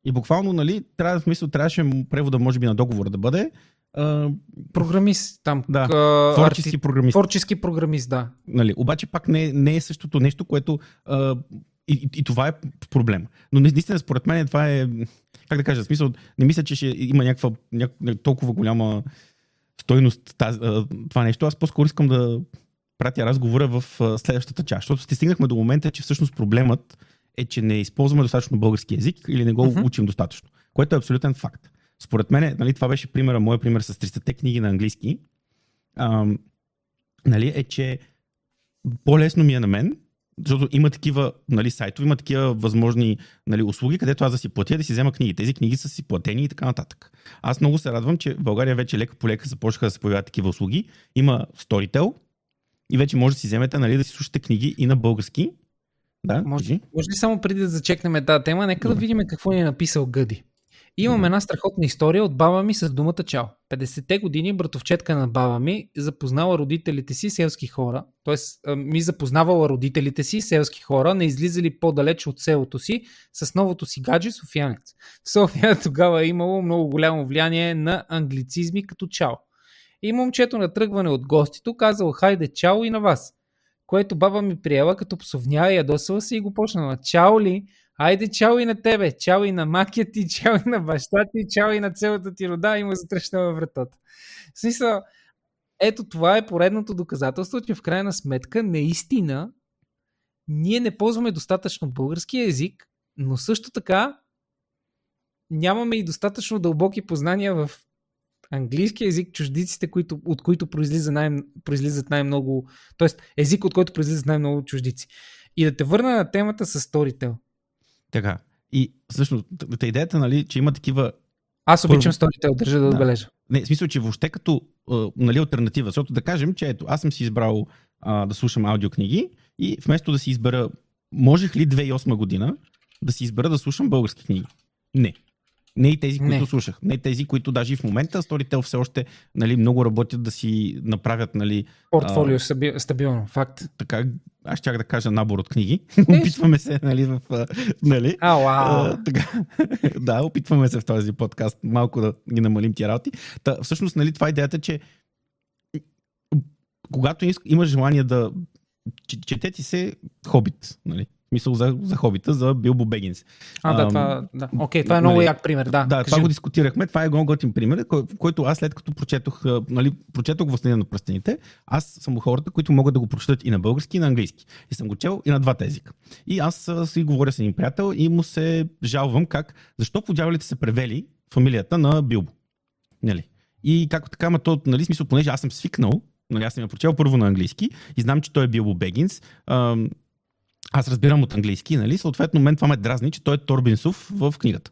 И буквално, нали, трябва, в смисъл, трябваше превода, може би, на договора да бъде. А... Програмист там. Да. Къ... Творчески арти... програмист. Творчески програмист, да. Нали, обаче пак не, не е същото нещо, което. А, и, и, и това е проблем. Но наистина, според мен, това е. Как да кажа, в смисъл, не мисля, че ще има някаква, някаква толкова голяма стойност тази, това нещо. Аз по-скоро искам да пратя разговора в следващата част, защото стигнахме до момента, че всъщност проблемът е, че не използваме достатъчно български язик или не го uh-huh. учим достатъчно, което е абсолютен факт. Според мен, нали, това беше примера, моят пример с 300-те книги на английски, ам, нали, е, че по-лесно ми е на мен, защото има такива нали, сайтове, има такива възможни нали, услуги, където аз да си платя да си взема книги. Тези книги са си платени и така нататък. Аз много се радвам, че в България вече лека по лека започнаха да се появяват такива услуги. Има Storytel и вече може да си вземете нали, да си слушате книги и на български да, може, може ли само преди да зачекнем тази тема, нека Добре. да видим какво ни е написал Гъди. Имам една страхотна история от баба ми с думата чао. 50-те години братовчетка на баба ми запознала родителите си селски хора, т.е. ми запознавала родителите си селски хора, не излизали по-далеч от селото си с новото си гадже Софиянец. В София тогава е имало много голямо влияние на англицизми като чао. И момчето на тръгване от гостито казал хайде чао и на вас което баба ми приела като псовня и ядосала се и го почнала. Чао ли? Айде, чао и на тебе, чао и на макия ти, чао и на баща ти, чао и на цялата ти рода и му затръщава вратата. В смисъл, ето това е поредното доказателство, че в крайна сметка наистина ние не ползваме достатъчно български язик, но също така нямаме и достатъчно дълбоки познания в английски език, чуждиците, които, от които произлиза най- произлизат най-много, т.е. език, от който произлизат най-много чуждици. И да те върна на темата с Storytel. Така. И всъщност, идеята, нали, че има такива. Аз обичам. Storytel, държа да, да отбележа. Не, в смисъл, че въобще като нали, альтернатива, защото да кажем, че ето, аз съм си избрал а, да слушам аудиокниги и вместо да си избера, можех ли 2008 година да си избера да слушам български книги? Не. Не и тези, които Не. слушах. Не тези, които даже и в момента Storytel все още нали, много работят да си направят нали, Портфолио стаби- стабилно, факт. така, аз чак да кажа набор от книги. Опитваме се, нали, в, а, нали, А, а, така, да, опитваме се в този подкаст малко да ги намалим тия работи. Та, всъщност, нали, това е идеята, че когато имаш желание да че- четете се Хобит, нали? Мисъл за, за Хобита, за Билбо Бегинс. А, да, ам, това, да. Окей, това е много нали, як пример, да. Да, кажи. това го дискутирахме. Това е много готин пример, кой, който аз след като прочетох, а, нали, прочетох Властелина на пръстените, аз съм хората, които могат да го прочетат и на български, и на английски. И съм го чел и на двата езика. И аз а, си говоря с един приятел и му се жалвам как, защо по дяволите се превели фамилията на Билбо. Нали? И как така, ма то, нали, смисъл, понеже аз съм свикнал, нали, аз съм я прочел първо на английски и знам, че той е Билбо Бегинс. Ам, аз разбирам от английски, нали? Съответно, мен това ме дразни, че той е Торбинсов в книгата.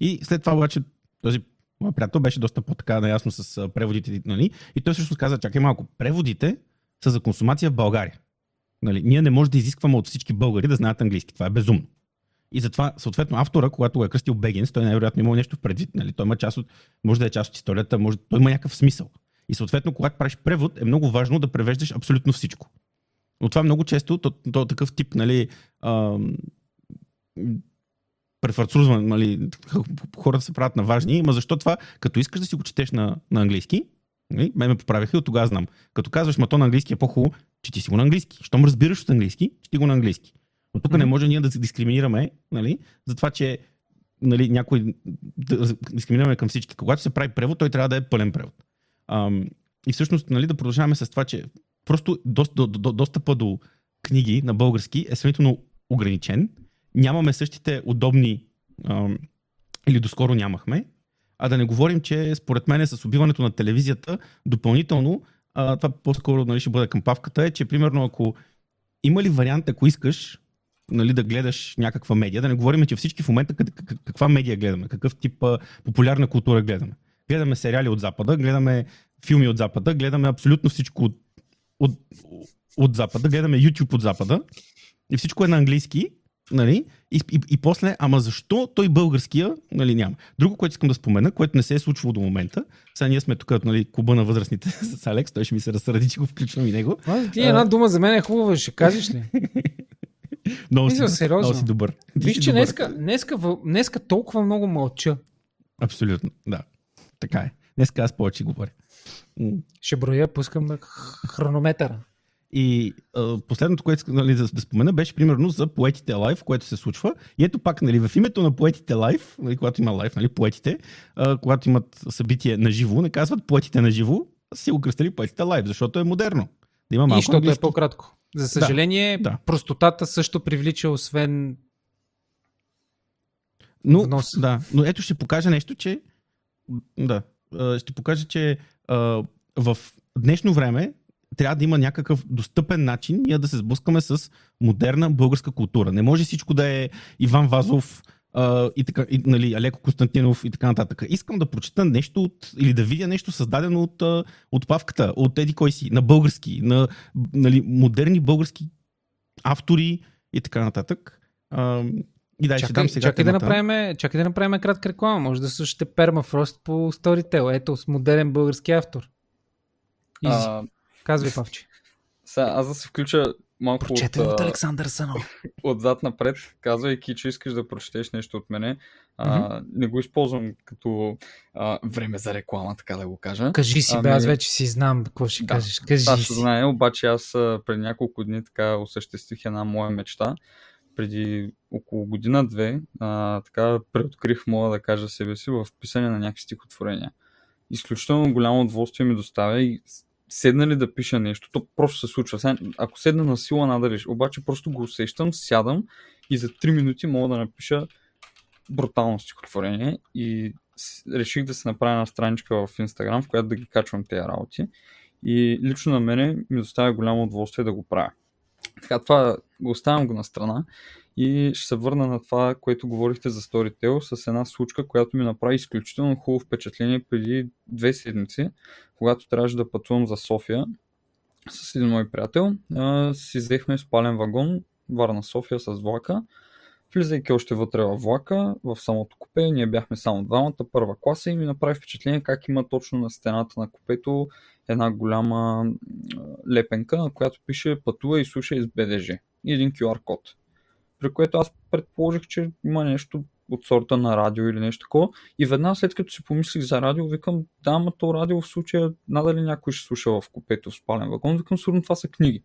И след това обаче този мой приятел беше доста по-така наясно с преводите, нали? И той всъщност каза, чакай малко, преводите са за консумация в България. Нали? Ние не можем да изискваме от всички българи да знаят английски. Това е безумно. И затова, съответно, автора, когато го е кръстил Бегинс, той най-вероятно имал нещо в предвид. Нали? Той има част от, може да е част от историята, може, той има някакъв смисъл. И съответно, когато правиш превод, е много важно да превеждаш абсолютно всичко. Но това много често, то, то е такъв тип, нали, ам, префарцузване, нали, хората се правят на важни, ма защо това, като искаш да си го четеш на, на английски, нали, ме ме поправиха и от тогава знам. Като казваш, ма то на английски е по-хубаво, чети си го на английски. Щом разбираш от английски, чети го на английски. Но тук не може ние да се дискриминираме, нали, за това, че нали, някой да дискриминираме към всички. Когато се прави превод, той трябва да е пълен превод. Ам, и всъщност, нали, да продължаваме с това, че просто доста, до, до, достъпа до книги на български е сравнително ограничен. Нямаме същите удобни, ам, или доскоро нямахме. А да не говорим, че според мен с убиването на телевизията, допълнително, а, това по-скоро нали, ще бъде към павката, е, че примерно ако има ли вариант, ако искаш нали, да гледаш някаква медия, да не говорим, че всички в момента как- как- каква медия гледаме, какъв тип а, популярна култура гледаме. Гледаме сериали от Запада, гледаме филми от Запада, гледаме абсолютно всичко от, от, от Запада, гледаме YouTube от Запада и всичко е на английски, нали? И, и, и после, ама защо той българския нали, няма? Друго, което искам да спомена, което не се е случвало до момента, сега ние сме тук, нали, клуба на възрастните с Алекс, той ще ми се разсърди, че го включвам и него. А, ти една дума за мен е хубава, ще кажеш ли? Много си, сериозно. много си добър. Виж, че добър. днеска, днеска, днеска толкова много мълча. Абсолютно, да. Така е. Днеска аз повече говоря. Ще броя, пускам хронометъра. И а, последното, което нали, да, да спомена, беше примерно за поетите лайф, което се случва. И ето пак, нали, в името на поетите лайф, нали, когато има лайф, нали, поетите, а, когато имат събитие на живо, не казват поетите на живо, си го кръстили поетите лайф, защото е модерно. Да има И малко защото е английски. по-кратко. За съжаление, да. простотата също привлича, освен Но, внос. да, но ето ще покажа нещо, че да, ще покажа, че в днешно време трябва да има някакъв достъпен начин ние да се сблъскаме с модерна българска култура. Не може всичко да е Иван Вазов и така, и, нали, Алеко Константинов и така нататък. Искам да прочета нещо от, или да видя нещо създадено от, от павката, от еди кой си, на български, на нали, модерни български автори и така нататък. И да, ще Чакай, дам сега чакай, да направим, чакай да направим кратка реклама. Може да слушате Пермафрост по Storytel. Ето, с модерен български автор. Изи. А, Казвай, Павче. сега, аз да се включа малко от, Прочетен от а, Александър Санов. отзад напред, казвайки, че искаш да прочетеш нещо от мене. А, не го използвам като а, време за реклама, така да го кажа. Кажи си, бе, Ами- аз вече си знам какво ще Да, кажеш. Кажи Сашо си. знае, обаче аз а, преди няколко дни така осъществих една моя мечта. Преди около година-две а, така преоткрих, мога да кажа себе си, в писане на някакви стихотворения. Изключително голямо удоволствие ми доставя и седна ли да пиша нещо, то просто се случва. Сега, ако седна на сила надалиш, обаче просто го усещам, сядам и за 3 минути мога да напиша брутално стихотворение и реших да се направя една страничка в Инстаграм, в която да ги качвам тези работи. И лично на мене ми доставя голямо удоволствие да го правя. Така, това го оставям го на страна и ще се върна на това, което говорихте за Storytel с една случка, която ми направи изключително хубаво впечатление преди две седмици, когато трябваше да пътувам за София с един мой приятел. А, си взехме спален вагон Варна София с влака. Влизайки още вътре във влака, в самото купе, ние бяхме само двамата, първа класа и ми направи впечатление как има точно на стената на купето една голяма лепенка, на която пише пътува и слушай с БДЖ и един QR код. При което аз предположих, че има нещо от сорта на радио или нещо такова. И веднага след като си помислих за радио, викам, да, ама то радио в случая надали някой ще слуша в купето в спален вагон. Викам, сигурно това са книги.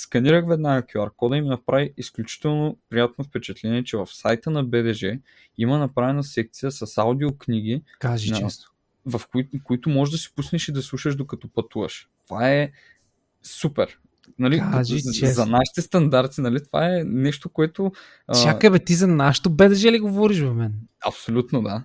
Сканирах веднага QR кода и ми направи изключително приятно впечатление, че в сайта на БДЖ има направена секция с аудиокниги, Кажи на- често. в които, които можеш да си пуснеш и да слушаш докато пътуваш. Това е супер. Нали, Кажи за, честно. за нашите стандарти, нали, това е нещо, което... а, Чакай бе, ти за нашото БДЖ ли говориш бе мен? Абсолютно, да.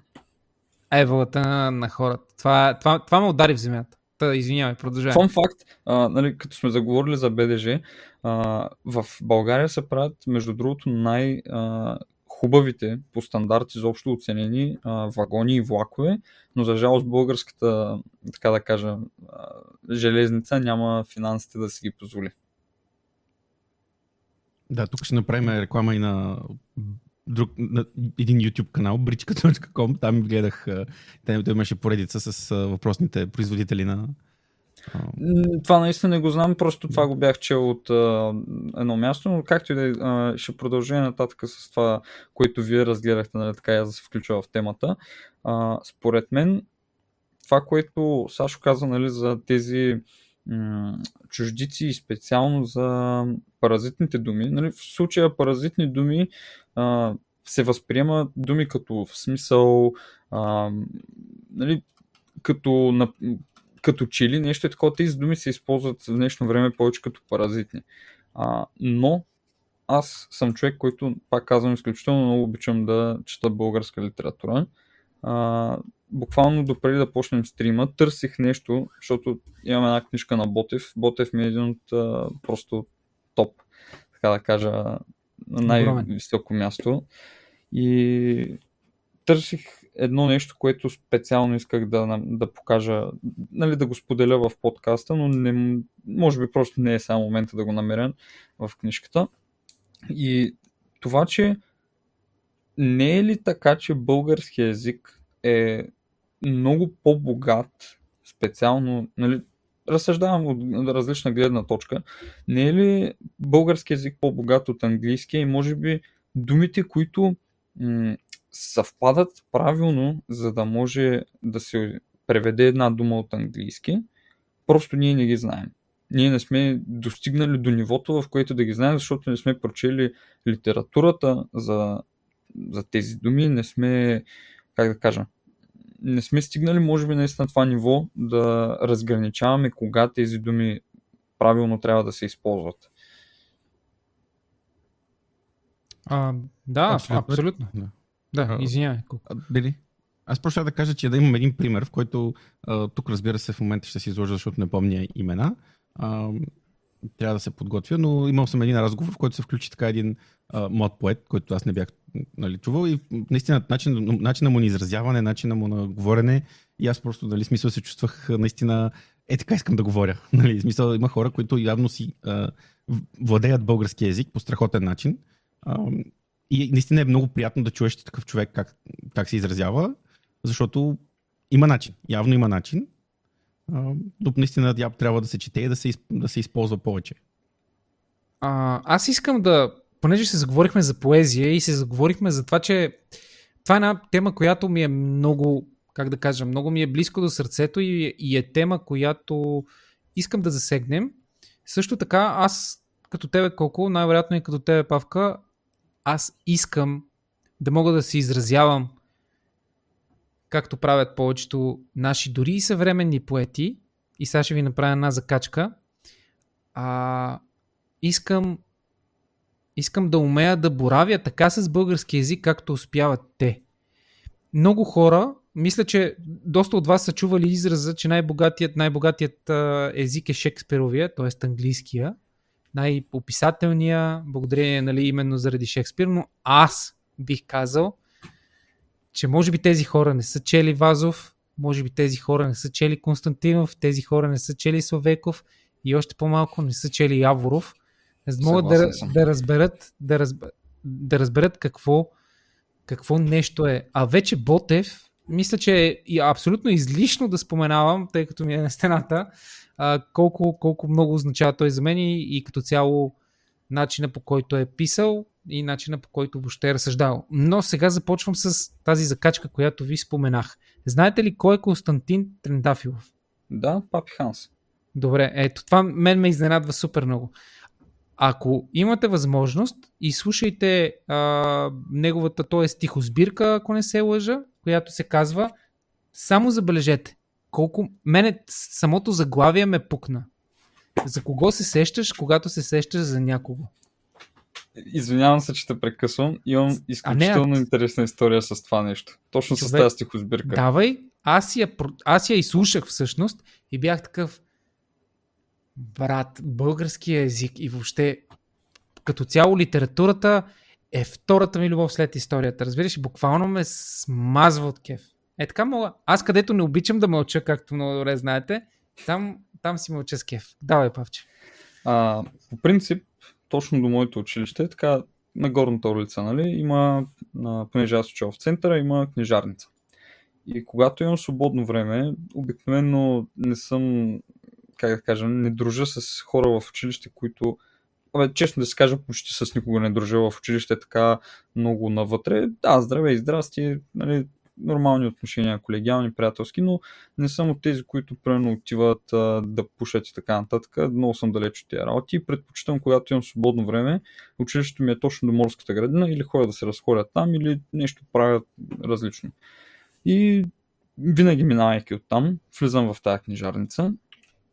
На, на хората. Това, това, това ме удари в земята. Та, извинявай, продължавай. Фон факт, а, нали, като сме заговорили за БДЖ, а, в България се правят, между другото, най- а, хубавите по стандарт изобщо оценени а, вагони и влакове, но за жалост българската, така да кажа, а, железница няма финансите да си ги позволи. Да, тук ще направим реклама и на друг, на един YouTube канал, brichka.com. Там гледах, там имаше поредица с въпросните производители на... Това наистина не го знам, просто това го бях чел от едно място, но както и да е, ще продължа нататък с това, което вие разгледахте, нали, така аз да се включва в темата. Според мен, това, което Сашо каза нали, за тези чуждици и специално за паразитните думи, нали, в случая паразитни думи а, се възприема думи като в смисъл, а, нали, като на, като чили, нещо е такова. Тези думи се използват в днешно време повече като паразитни. А, но аз съм човек, който, пак казвам, изключително много обичам да чета българска литература. А, буквално допреди да почнем стрима, търсих нещо, защото имам една книжка на Ботев. Ботев ми е един от а, просто топ, така да кажа, на най-високо място. И търсих едно нещо, което специално исках да, да покажа, нали, да го споделя в подкаста, но не, може би просто не е само момента да го намеря в книжката. И това, че не е ли така, че български язик е много по-богат, специално, нали, разсъждавам от различна гледна точка, не е ли български язик по-богат от английския и може би думите, които м- съвпадат правилно, за да може да се преведе една дума от английски, просто ние не ги знаем. Ние не сме достигнали до нивото, в което да ги знаем, защото не сме прочели литературата за, за тези думи, не сме, как да кажа, не сме стигнали, може би, наистина това ниво да разграничаваме кога тези думи правилно трябва да се използват. А, да, абсолютно. абсолютно. Да. Да, А, извинявай. Били? Аз просто да кажа, че да имам един пример, в който а, тук разбира се в момента ще си изложа, защото не помня имена. А, трябва да се подготвя, но имал съм един разговор, в който се включи така един млад поет, който аз не бях нали, чувал и наистина начин, начина му на изразяване, начина му на говорене и аз просто, нали, смисъл се чувствах наистина е така искам да говоря. Нали, смисъл има хора, които явно си а, владеят български язик по страхотен начин. А, и наистина е много приятно да чуеш такъв човек как, как се изразява, защото има начин. Явно има начин. А, наистина трябва да се чете и да се, да се използва повече. А, аз искам да, понеже се заговорихме за поезия и се заговорихме за това, че това е една тема, която ми е много, как да кажа, много ми е близко до сърцето и, и е тема, която искам да засегнем. Също така, аз като тебе, Колко, най-вероятно и като тебе, Павка, аз искам да мога да се изразявам както правят повечето наши дори и съвременни поети. И сега ще ви направя една закачка. А, искам искам да умея да боравя така с български язик, както успяват те. Много хора, мисля, че доста от вас са чували израза, че най-богатият, най-богатият език е Шекспировия, т.е. английския, най-описателния, благодарение нали, именно заради Шекспир, но аз бих казал, че може би тези хора не са чели Вазов, може би тези хора не са чели Константинов, тези хора не са чели Славеков и още по-малко не са чели Яворов, за да могат да, да разберат, да, разб... да разберат какво, какво нещо е. А вече Ботев, мисля, че е абсолютно излишно да споменавам, тъй като ми е на стената, а, колко, колко много означава той за мен и, и като цяло начина по който е писал и начина по който въобще е разсъждал. Но сега започвам с тази закачка, която ви споменах. Знаете ли кой е Константин Трендафилов? Да, Папи Ханс. Добре, ето това мен ме изненадва супер много. Ако имате възможност, изслушайте а, неговата, т.е. стихосбирка, ако не се лъжа, която се казва Само забележете, колко мене самото заглавие ме пукна. За кого се сещаш, когато се сещаш за някого? Извинявам се, че те прекъсвам. Имам изключително не, интересна история с това нещо. Точно Човек, с тази стихосбирка. Давай, аз я, аз я изслушах всъщност и бях такъв брат, българския език и въобще като цяло литературата е втората ми любов след историята. Разбираш, буквално ме смазва от кеф. Е така мога. Аз където не обичам да мълча, както много добре знаете, там, там си мълча с кеф. Давай, Павче. А, по принцип, точно до моето училище, така на горната улица, нали, има, понеже аз в центъра, има книжарница. И когато имам свободно време, обикновено не съм, как да кажа, не дружа с хора в училище, които Абе, честно да се кажа, почти с никого не дружа в училище така много навътре. Да, здравей, здрасти, нали, нормални отношения, колегиални, приятелски, но не съм от тези, които примерно отиват а, да пушат и така нататък. Много съм далеч от тези работи. Предпочитам, когато имам свободно време, училището ми е точно до морската градина или ходя да се разходя там или нещо правят различно. И винаги минавайки оттам, влизам в тази книжарница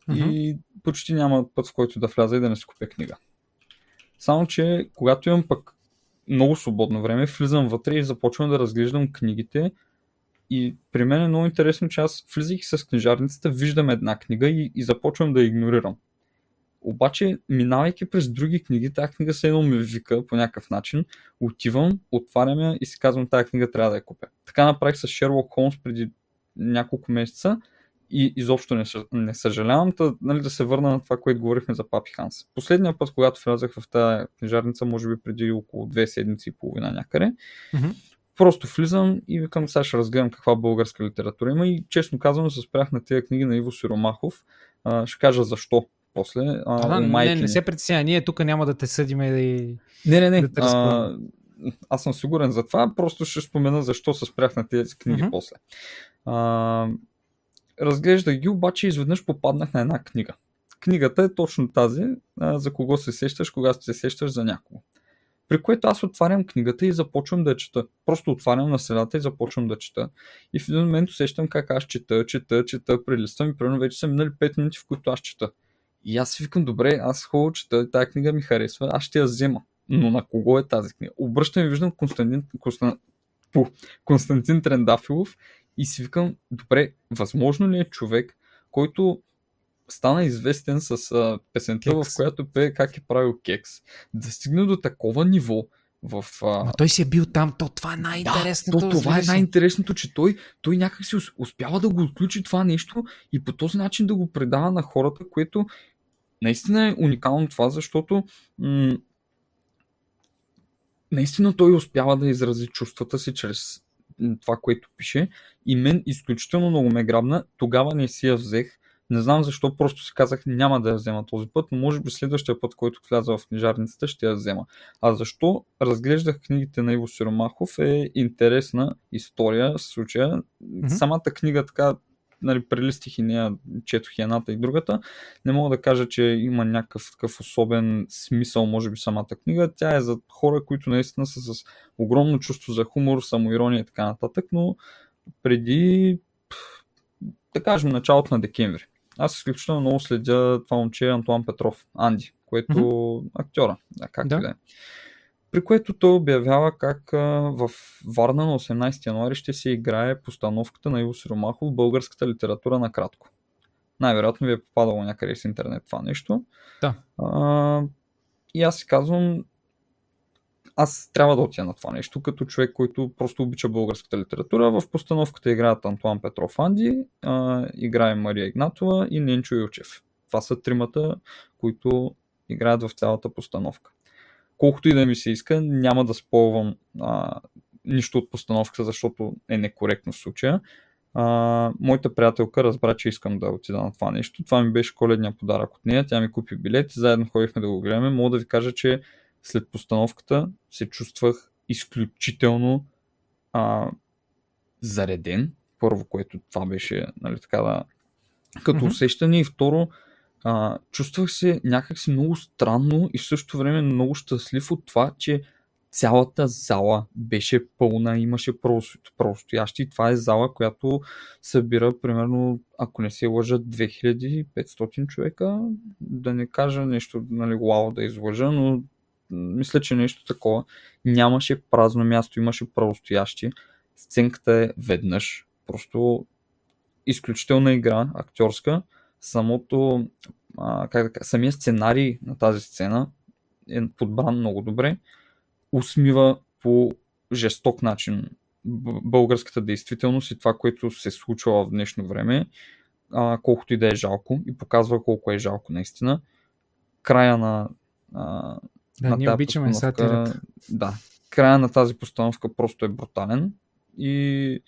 uh-huh. и почти няма път, в който да вляза и да не си купя книга. Само, че когато имам пък много свободно време, влизам вътре и започвам да разглеждам книгите, и при мен е много интересно, че аз влизайки с книжарницата, виждам една книга и, и започвам да игнорирам. Обаче, минавайки през други книги, тази книга се едно ме вика по някакъв начин, отивам, отварям я и си казвам, тази книга трябва да я купя. Така направих с Шерлок Холмс преди няколко месеца и изобщо не, не съжалявам да, нали, да се върна на това, което говорихме за Папи Ханс. Последния път, когато влязах в тази книжарница, може би преди около две седмици и половина някъде, mm-hmm просто влизам и викам, сега ще разгледам каква българска литература има и честно казвам се спрях на тези книги на Иво Сиромахов. А, ще кажа защо после. А, да, не, не се притеснява, ние тук няма да те съдиме и... Не, не, не. Да а, аз съм сигурен за това, просто ще спомена защо се спрях на тези книги uh-huh. после. А, разглеждах ги, обаче изведнъж попаднах на една книга. Книгата е точно тази, за кого се сещаш, когато се сещаш за някого. При което аз отварям книгата и започвам да чета. Просто отварям на средата и започвам да чета. И в един момент усещам как аз чета, чета, чета, прелиствам и примерно вече са минали 5 минути, в които аз чета. И аз си викам, добре, аз хубаво чета, тази книга ми харесва, аз ще я взема. Но на кого е тази книга? Обръщам и виждам Константин, Константин, Константин Трендафилов и си викам, добре, възможно ли е човек, който стана известен с а, песента, кекс. в която пее как е правил кекс. Да стигне до такова ниво, в, а... Но той си е бил там, то това е най-интересното. Да, то, това е най-интересното, че той, той някак си успява да го отключи това нещо и по този начин да го предава на хората, което наистина е уникално това, защото м- наистина той успява да изрази чувствата си чрез това, което пише и мен изключително много ме грабна. Тогава не си я взех не знам защо, просто си казах няма да я взема този път, но може би следващия път, който вляза в книжарницата, ще я взема. А защо разглеждах книгите на Иво Сиромахов е интересна история в случая. Mm-hmm. Самата книга така нали, прелистих и нея, четох и едната и другата. Не мога да кажа, че има някакъв такъв особен смисъл, може би, самата книга. Тя е за хора, които наистина са с огромно чувство за хумор, самоирония и така нататък, но преди, да кажем, началото на декември аз изключително много следя това момче Антуан Петров, Анди, което mm-hmm. актьора, да, как да. е. При което той обявява как в Варна на 18 януари ще се играе постановката на Иво Сиромахов в българската литература на кратко. Най-вероятно ви е попадало някъде с интернет това нещо. Да. А, и аз си казвам, аз трябва да отида на това нещо, като човек, който просто обича българската литература. В постановката играят Антуан Петров Анди, а, играе Мария Игнатова и Ненчо Илчев. Това са тримата, които играят в цялата постановка. Колкото и да ми се иска, няма да сполвам а, нищо от постановката, защото е некоректно в случая. А, моята приятелка разбра, че искам да отида на това нещо. Това ми беше коледния подарък от нея. Тя ми купи билет и заедно ходихме да го гледаме. Мога да ви кажа, че след постановката се чувствах изключително а, зареден. Първо, което това беше, нали, така да, като mm-hmm. усещане и второ, а, чувствах се някакси много странно и в същото време много щастлив от това, че цялата зала беше пълна, имаше простоящи. Това е зала, която събира примерно, ако не се лъжат, 2500 човека. Да не кажа нещо, нали, вау да излъжа, но мисля, че нещо такова. Нямаше празно място, имаше правостоящи. Сценката е веднъж. Просто изключителна игра, актьорска. Самото, а, как да кажа, самия сценарий на тази сцена е подбран много добре. Усмива по жесток начин българската действителност и това, което се случва в днешно време, а, колкото и да е жалко и показва колко е жалко наистина. Края на, а, да, на ние обичаме сатирата. Да, края на тази постановка просто е брутален и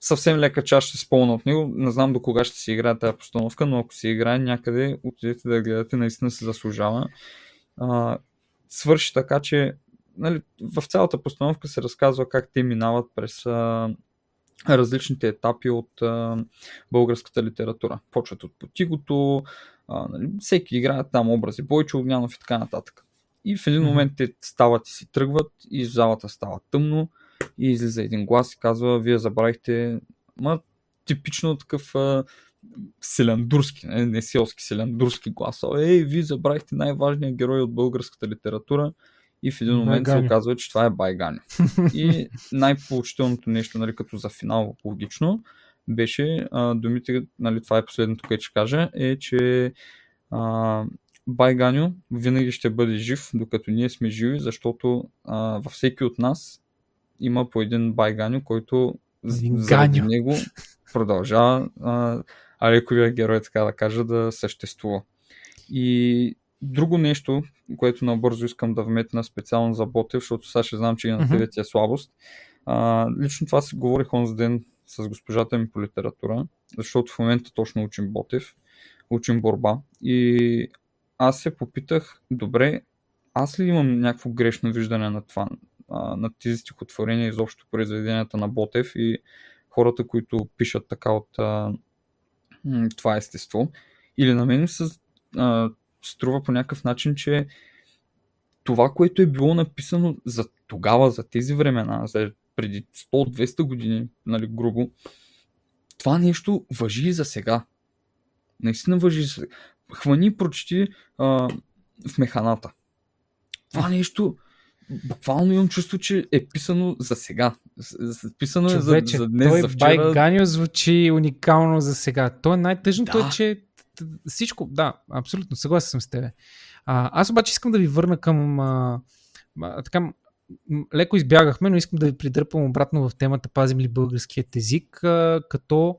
съвсем лека част ще спомня от него. Не знам до кога ще си играе тази постановка, но ако си играе някъде, отидете да гледате, наистина се заслужава. А, свърши така, че нали, в цялата постановка се разказва как те минават през а, различните етапи от а, българската литература. Почват от потигото, а, нали, всеки играе там образи, Бойчо Огнянов и така нататък. И в един момент те стават и си тръгват и в залата става тъмно и излиза един глас и казва, вие забравихте, ма типично такъв а, селяндурски, не, не селски, селяндурски глас. Ей, вие забравихте най-важният герой от българската литература и в един момент Байганю. се оказва, че това е Байганю. И най-поучителното нещо, нали, като за финал логично, беше а, думите, нали, това е последното, което ще кажа, е, че а, Байганю винаги ще бъде жив, докато ние сме живи, защото а, във всеки от нас има по един Байганю, който заради него продължава а, Алековия герой, така да кажа, да съществува. И друго нещо, което набързо искам да вметна специално за Ботев, защото сега ще знам, че и на тебе ти е слабост. А, лично това си говорих онзи ден с госпожата ми по литература, защото в момента точно учим Ботев, учим борба. И аз се попитах, добре, аз ли имам някакво грешно виждане на това, на тези стихотворения, изобщо произведенията на Ботев и хората, които пишат така от а, това естество. Или на мен се струва по някакъв начин, че това, което е било написано за тогава, за тези времена, за преди 100-200 години, нали, грубо, това нещо въжи и за сега. Наистина въжи за сега. Хвани и прочети а, в механата. Това нещо, буквално имам чувство, че е писано за сега. Писано Човече, е за, за днес, той за вчера. Байганю звучи уникално за сега. То е най-тъжното да. е, че всичко, да, абсолютно, съгласен съм с тебе. А, аз обаче искам да ви върна към а, а, така, леко избягахме, но искам да ви придърпам обратно в темата Пазим ли българският език, а, като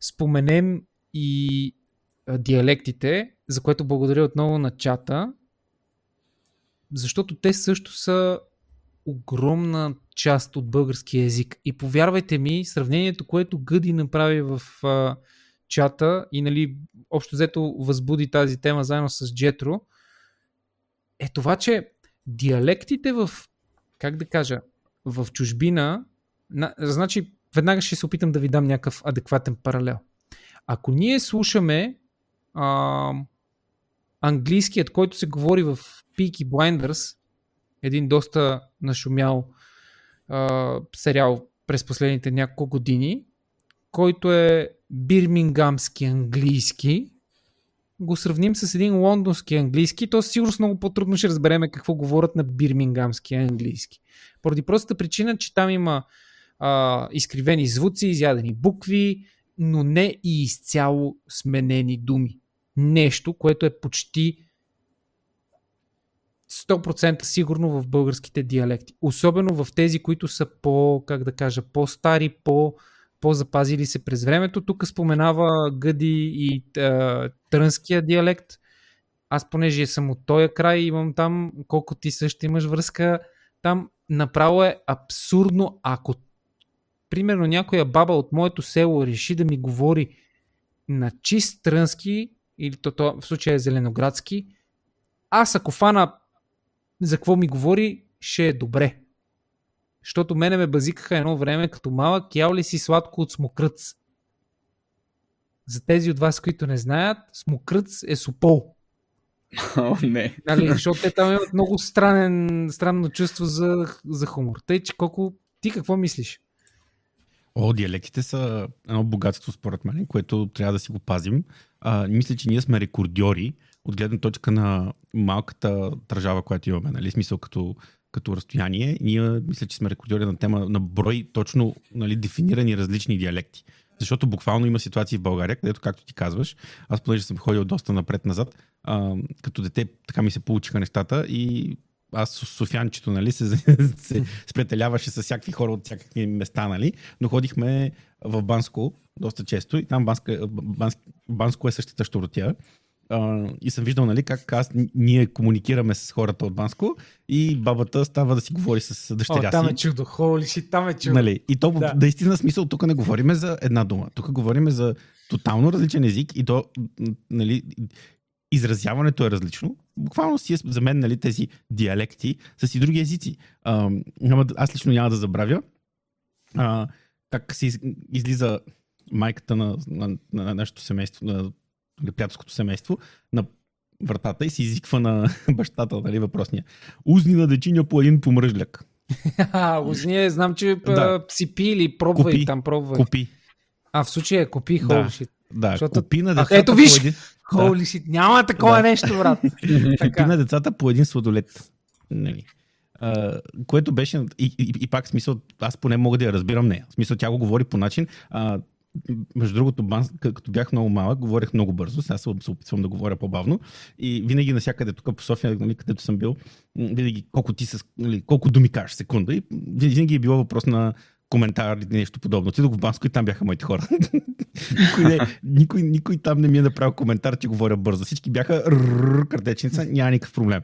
споменем и диалектите, за което благодаря отново на чата, защото те също са огромна част от българския език. И повярвайте ми, сравнението, което Гъди направи в а, чата и нали, общо взето възбуди тази тема заедно с Джетро, е това, че диалектите в, как да кажа, в чужбина, на, значи веднага ще се опитам да ви дам някакъв адекватен паралел. Ако ние слушаме а, английският, който се говори в Peaky Blinders, един доста нашумял а, сериал през последните няколко години, който е бирмингамски английски, го сравним с един лондонски английски, то сигурно много по-трудно ще разбереме какво говорят на бирмингамски английски. Поради простата причина, че там има а, изкривени звуци, изядени букви, но не и изцяло сменени думи. Нещо, което е почти 100% сигурно в българските диалекти. Особено в тези, които са по, как да кажа, по-стари, по- по-запазили се през времето. Тук споменава Гъди и а, трънския диалект. аз понеже съм от този край, имам там, колко ти също имаш връзка, там направо е абсурдно, ако примерно някоя баба от моето село реши да ми говори на чист трънски, или то, то в случая е зеленоградски, аз ако фана за какво ми говори, ще е добре. Защото мене ме базикаха едно време като малък, ял ли си сладко от смокръц? За тези от вас, които не знаят, смокръц е супол. О, не. Нали, защото те там имат много странен, странно чувство за, за хумор. Тъй, че колко... Ти какво мислиш? О, диалектите са едно богатство според мен, което трябва да си го пазим. А, мисля, че ние сме рекордьори от гледна точка на малката държава, която имаме, нали, смисъл като, като разстояние. Ние мисля, че сме рекордьори на тема на брой точно нали, дефинирани различни диалекти. Защото буквално има ситуации в България, където, както ти казваш, аз понеже съм ходил доста напред-назад, а, като дете така ми се получиха нещата и аз Софянчето, нали, се, се спретеляваше с всякакви хора от всякакви места, нали, но ходихме в Банско доста често и там Банска, Банс, Банско е същата щуротия. И съм виждал, нали, как аз, ние комуникираме с хората от Банско и бабата става да си говори с дъщеря О, там си. е чудо, холи си, там е чудо. Нали? И то Да. да. наистина смисъл, тук не говорим за една дума. Тук говорим за тотално различен език и то, нали, изразяването е различно. Буквално си е за мен нали, тези диалекти са си други езици. А, аз лично няма да забравя а, как се из, излиза майката на, на, на нашето семейство, на, на приятелското семейство, на вратата и се изиква на бащата, нали, въпросния. Узни на дечиня по един помръжляк. Ха, Узния, знам, че Да. да. си пи или пробва Купи. там пробва. Купи. А в случая купи Да. holy shit. Да, Защото- купи на А, децата ето виж! по един... Holy shit, няма такова Да. нещо, брат. Купи на децата по един сладолет. Нали. Което беше, и, и, и пак смисъл, аз поне мога да я разбирам нея. В смисъл, тя го говори по начин. А, между другото, банс, к- като бях много малък, говорех много бързо. Сега се, опитвам да говоря по-бавно. И винаги навсякъде тук по София, нали, където съм бил, винаги колко, ти с, нали, колко думи кажеш секунда. И винаги е било въпрос на коментар или нещо подобно. Отидох в Банско и там бяха моите хора. никой, не, никой, никой там не ми е направил коментар, че говоря бързо. Всички бяха картечница, няма никакъв проблем.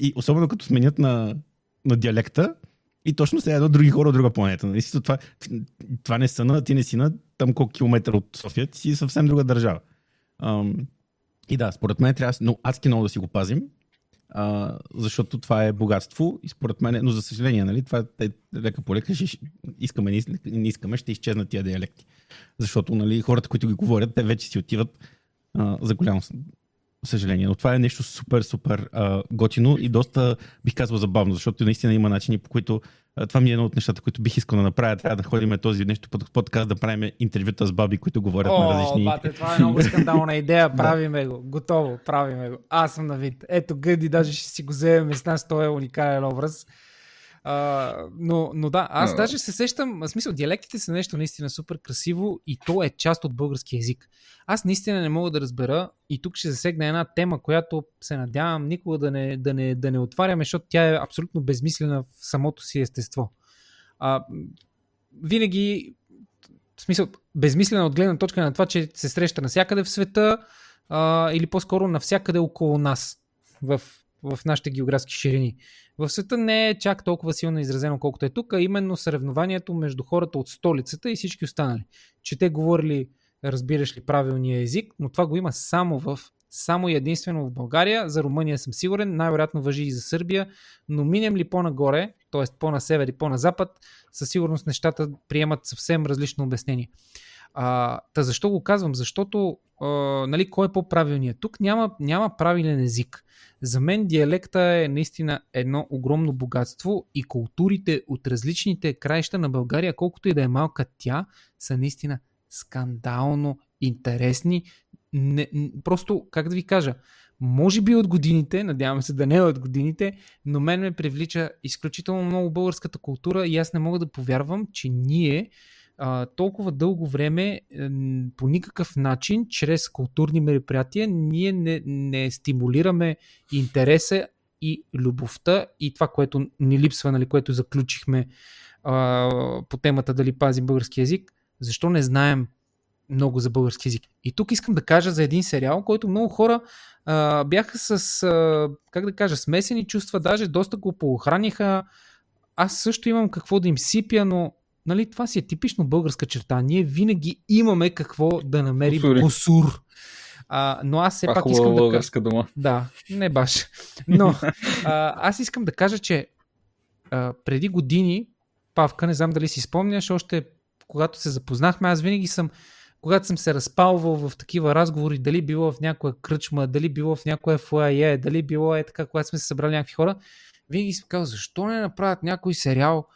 И особено като сменят на, на диалекта, и точно сега едно други хора от друга планета. Нали? Това, това не са на, ти не си на там колко километра от София, ти си съвсем друга държава. Ам, и да, според мен трябва но адски много да си го пазим, а, защото това е богатство и според мен, но за съжаление, нали, това е лека по лека, искаме, не, иск- не искаме, ще изчезнат тия диалекти. Защото нали, хората, които ги говорят, те вече си отиват а, за голямо съжаление. Но това е нещо супер, супер а, готино и доста, бих казал, забавно, защото наистина има начини, по които а, това ми е едно от нещата, които бих искал да направя. Трябва да ходим този нещо под подкаст, да правим интервюта с баби, които говорят на О, различни... бате, това е много скандална идея. Правиме го. Готово, правиме го. Аз съм на вид. Ето, Гъди, даже ще си го вземем с нас. Той е уникален образ. А, но, но да, аз даже се сещам, в смисъл, диалектите са нещо наистина супер красиво и то е част от български язик. Аз наистина не мога да разбера и тук ще засегна една тема, която се надявам никога да не, да не, да не отваряме, защото тя е абсолютно безмислена в самото си естество. А, винаги в смисъл, безмислена от гледна точка на това, че се среща навсякъде в света а, или по-скоро навсякъде около нас в, в нашите географски ширини. В света не е чак толкова силно изразено, колкото е тук, а именно съревнованието между хората от столицата и всички останали. Че те говорили, разбираш ли, правилния език, но това го има само в само и единствено в България. За Румъния съм сигурен, най-вероятно въжи и за Сърбия, но минем ли по-нагоре, т.е. по-на север и по-на запад, със сигурност нещата приемат съвсем различно обяснение. А, та защо го казвам? Защото нали, кой е по-правилният? Тук няма, няма правилен език. За мен диалекта е наистина едно огромно богатство и културите от различните краища на България, колкото и да е малка тя, са наистина скандално интересни. Не, просто, как да ви кажа, може би от годините, надявам се да не е от годините, но мен ме привлича изключително много българската култура и аз не мога да повярвам, че ние а, толкова дълго време м, по никакъв начин, чрез културни мероприятия, ние не, не стимулираме интереса и любовта и това, което ни липсва, нали, което заключихме а, по темата дали пазим български язик. Защо не знаем много за български язик. И тук искам да кажа за един сериал, който много хора а, бяха с, а, как да кажа, смесени чувства, даже доста го поохраниха. Аз също имам какво да им сипя, но нали, това си е типично българска черта. Ние винаги имаме какво да намерим Кусури. косур. А, но аз все Това пак искам да кажа. българска дума. Да, не баш. Но а, аз искам да кажа, че а, преди години, Павка, не знам дали си спомняш, още когато се запознахме, аз винаги съм, когато съм се разпалвал в такива разговори, дали било в някоя кръчма, дали било в някоя фуае, дали било е така, когато сме се събрали някакви хора, винаги съм казал, защо не направят някой сериал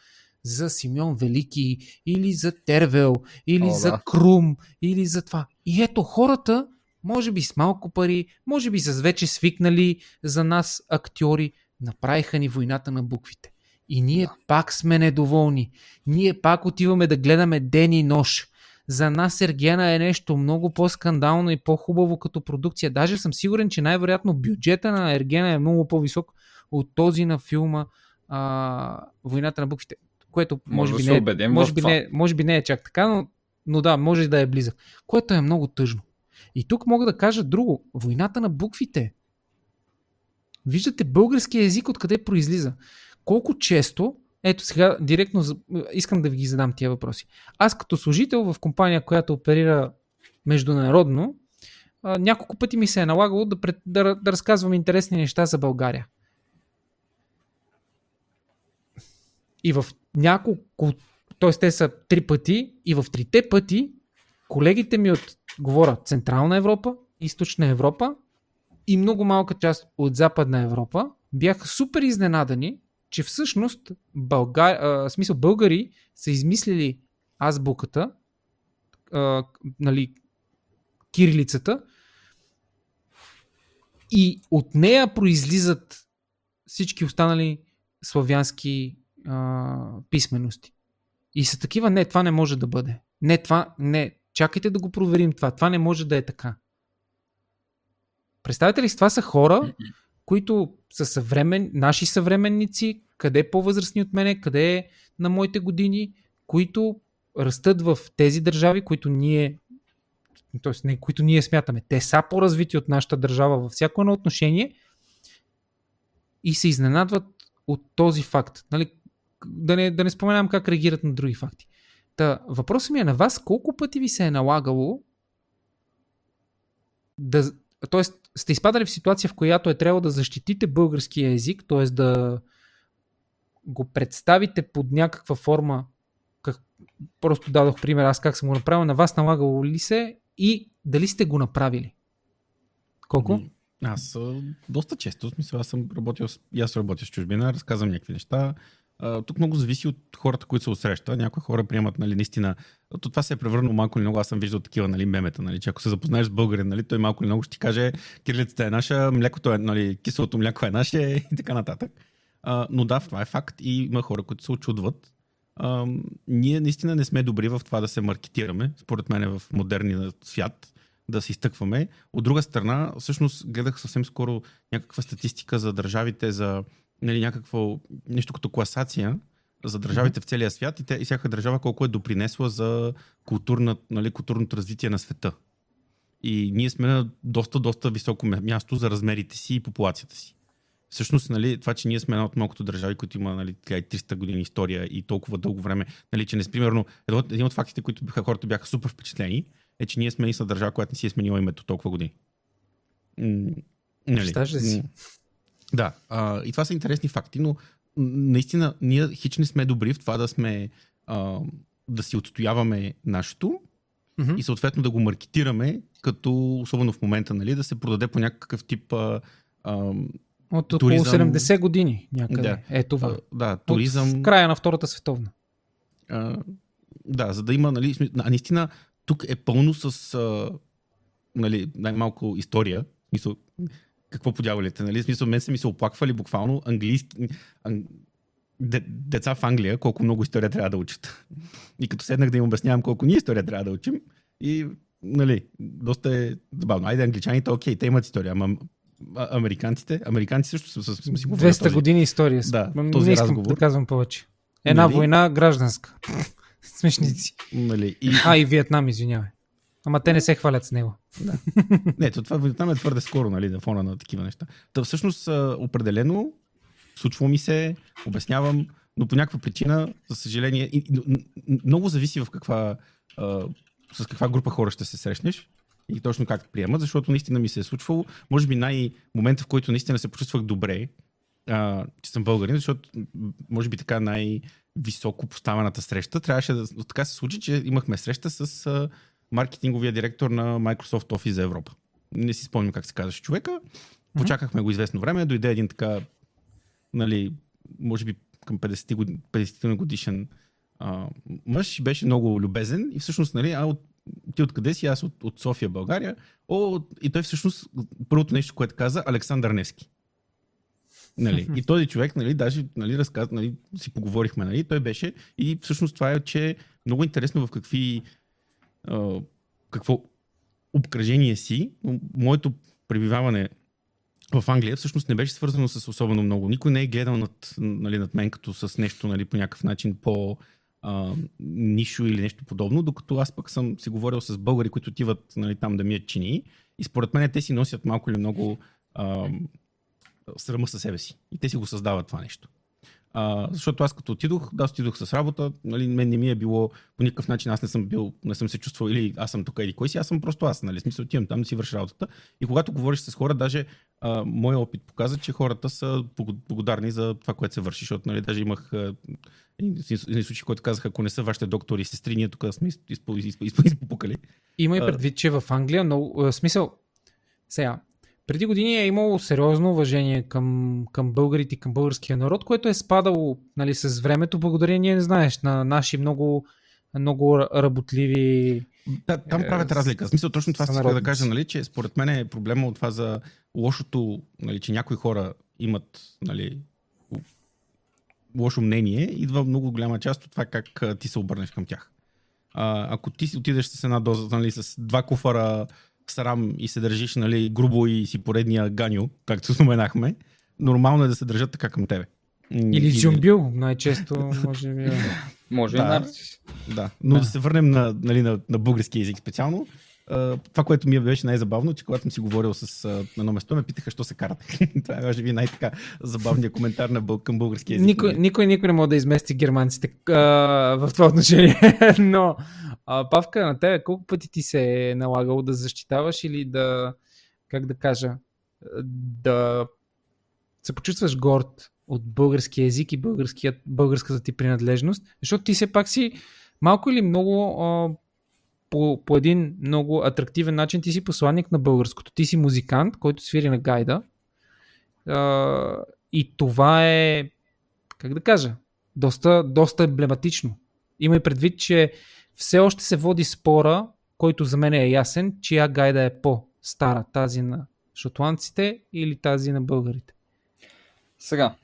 за Симеон Велики, или за Тервел, или О, за да. Крум, или за това. И ето хората, може би с малко пари, може би с вече свикнали за нас актьори, направиха ни войната на буквите. И ние пак сме недоволни. Ние пак отиваме да гледаме ден и нощ. За нас Ергена е нещо много по-скандално и по-хубаво като продукция. Даже съм сигурен, че най-вероятно бюджета на Ергена е много по-висок от този на филма а, Войната на буквите. Което може, Може да би, се не е, може, би това. не, е- може би не е чак така, но, но да, може и да е близък. Което е много тъжно. И тук мога да кажа друго. Войната на буквите. Виждате българския език откъде произлиза. Колко често, ето сега директно искам да ви ги задам тия въпроси. Аз като служител в компания, която оперира международно, няколко пъти ми се е налагало да, пред, да, да разказвам интересни неща за България. И в няколко, т.е. те са три пъти, и в трите пъти колегите ми от, говоря, Централна Европа, Източна Европа и много малка част от Западна Европа бяха супер изненадани, че всъщност Българ, а, смисъл българи са измислили азбуката, а, нали, кирилицата и от нея произлизат всички останали славянски а, писмености. И са такива, не, това не може да бъде. Не, това, не, чакайте да го проверим това. Това не може да е така. Представете ли това са хора, които са съвремен, наши съвременници, къде е по-възрастни от мене, къде е на моите години, които растат в тези държави, които ние т.е. не, които ние смятаме. Те са по-развити от нашата държава във всяко едно отношение и се изненадват от този факт. Нали? Да, не, да не споменам как реагират на други факти. Та, въпросът ми е на вас, колко пъти ви се е налагало да, т.е. сте изпадали в ситуация, в която е трябвало да защитите българския език, т.е. да го представите под някаква форма, как, просто дадох пример аз как съм го направил, на вас налагало ли се и дали сте го направили? Колко? Аз доста често, в смисъл, аз съм работил, аз работя с чужбина, разказвам някакви неща. Тук много зависи от хората, които се отсреща. Някои хора приемат, нали, наистина. То това се е превърнало малко или много. Аз съм виждал такива, нали, мемета, нали, че ако се запознаеш с българин, нали, той малко или много ще ти каже, кирилицата е наша, млекото е, нали, киселото мляко е наше и така нататък. А, но да, това е факт и има хора, които се очудват. А, ние наистина не сме добри в това да се маркетираме, според мен в модерния свят, да се изтъкваме. От друга страна, всъщност гледах съвсем скоро някаква статистика за държавите, за нали, някакво нещо като класация за държавите в целия свят и, те, и всяка държава колко е допринесла за културна, нали, културното развитие на света. И ние сме на доста, доста високо мя- място за размерите си и популацията си. Всъщност, нали, това, че ние сме една от малкото държави, които има нали, 1300 години история и толкова дълго време, нали, че не, примерно, един от фактите, които бяха, хората бяха супер впечатлени, е, че ние сме единствената държава, която не си е сменила името толкова години. М, нали, ли си? Да, а, и това са интересни факти, но наистина ние хич не сме добри в това да сме а, да си отстояваме нашето Мгм. и съответно да го маркетираме, като особено в момента, нали, да се продаде по някакъв тип а, а, От около туризъм. 70 години някъде. Да. Е това. а, да, От туризъм. края на Втората световна. А, да, за да има, нали, а наистина тук е пълно с а, нали, най-малко история. В Смисъл, какво подявалите, нали? В Смисъл, мен са ми се оплаквали буквално английски, ан, де, деца в Англия, колко много история трябва да учат. И като седнах да им обяснявам колко ние история трябва да учим, и, нали, доста е забавно. Айде, англичаните, окей, те имат история, ама американците, американци също са, са, са си говорили 200 този- години история. Да, този не искам разговор. да казвам повече. Една Нали? война гражданска. Смешници. Нали, и, А, и Виетнам, извинявай. Ама те не се хвалят с него. Да. Не, то това там е твърде скоро, нали, на фона на такива неща. Та всъщност определено случва ми се, обяснявам, но по някаква причина, за съжаление, и, и, много зависи в каква, а, с каква група хора ще се срещнеш и точно как приемат, защото наистина ми се е случвало. Може би най-момента, в който наистина се почувствах добре, а, че съм българин, защото може би така най-високо поставената среща трябваше да така се случи, че имахме среща с а, маркетинговия директор на Microsoft Office за Европа. Не си спомням как се казваше човека. Почакахме го известно време, дойде един така, нали, може би към 50 години, 50 годишен а, мъж беше много любезен и всъщност, нали, а от, ти откъде си? Аз от, от София, България. О, и той всъщност, първото нещо, което каза, Александър Невски. Нали? И този човек, нали, даже нали, разказ, нали, си поговорихме, нали, той беше и всъщност това е, че много интересно в какви какво обкръжение си, моето пребиваване в Англия всъщност не беше свързано с особено много. Никой не е гледал над, нали, над мен като с нещо нали, по някакъв начин по а, нишо или нещо подобно, докато аз пък съм си говорил с българи, които отиват нали, там да мият чини и според мен те си носят малко или много а, срама със себе си. И те си го създават това нещо. А, защото аз като отидох, да, отидох с работа, нали, мен не ми е било по никакъв начин, аз не съм бил, не съм се чувствал или аз съм тук или кой си, аз съм просто аз, нали, смисъл отивам там да си върша работата. И когато говориш с хора, даже а, моят опит показа, че хората са благодарни за това, което се върши, защото нали, даже имах един случай, който казах, ако не са вашите доктори и сестри, ние тук сме изпопукали. Има и предвид, че в Англия, но смисъл, сега, преди години е имало сериозно уважение към, към българите и към българския народ, което е спадало нали, с времето, благодарение, не знаеш, на наши много, много работливи. Да, там е, правят разлика. В смисъл, точно това ще да кажа, нали, че според мен е проблема от това за лошото, нали, че някои хора имат нали, лошо мнение, идва много голяма част от това как ти се обърнеш към тях. А, ако ти отидеш с една доза, нали, с два куфара срам и се държиш нали, грубо и си поредния ганю, както споменахме, нормално е да се държат така към тебе. Или зюмбил, най-често може би. може да, и нарцис. Да, но да. да се върнем на, нали, на, на български язик специално. Uh, това, което ми беше най-забавно, че когато съм си говорил с uh, едно место, ме питаха, що се карате. това е, може би, най-така забавният коментар на бъл, към български язик. Никой, никой, никой не може да измести германците uh, в това отношение. Но, uh, Павка, на тебе колко пъти ти се е налагало да защитаваш или да, как да кажа, да се почувстваш горд от български язик и българската ти принадлежност, защото ти все пак си малко или много по, по един много атрактивен начин ти си посланник на българското. Ти си музикант, който свири на гайда. А, и това е, как да кажа, доста, доста емблематично. Има и предвид, че все още се води спора, който за мен е ясен, чия гайда е по-стара, тази на шотландците или тази на българите. Сега,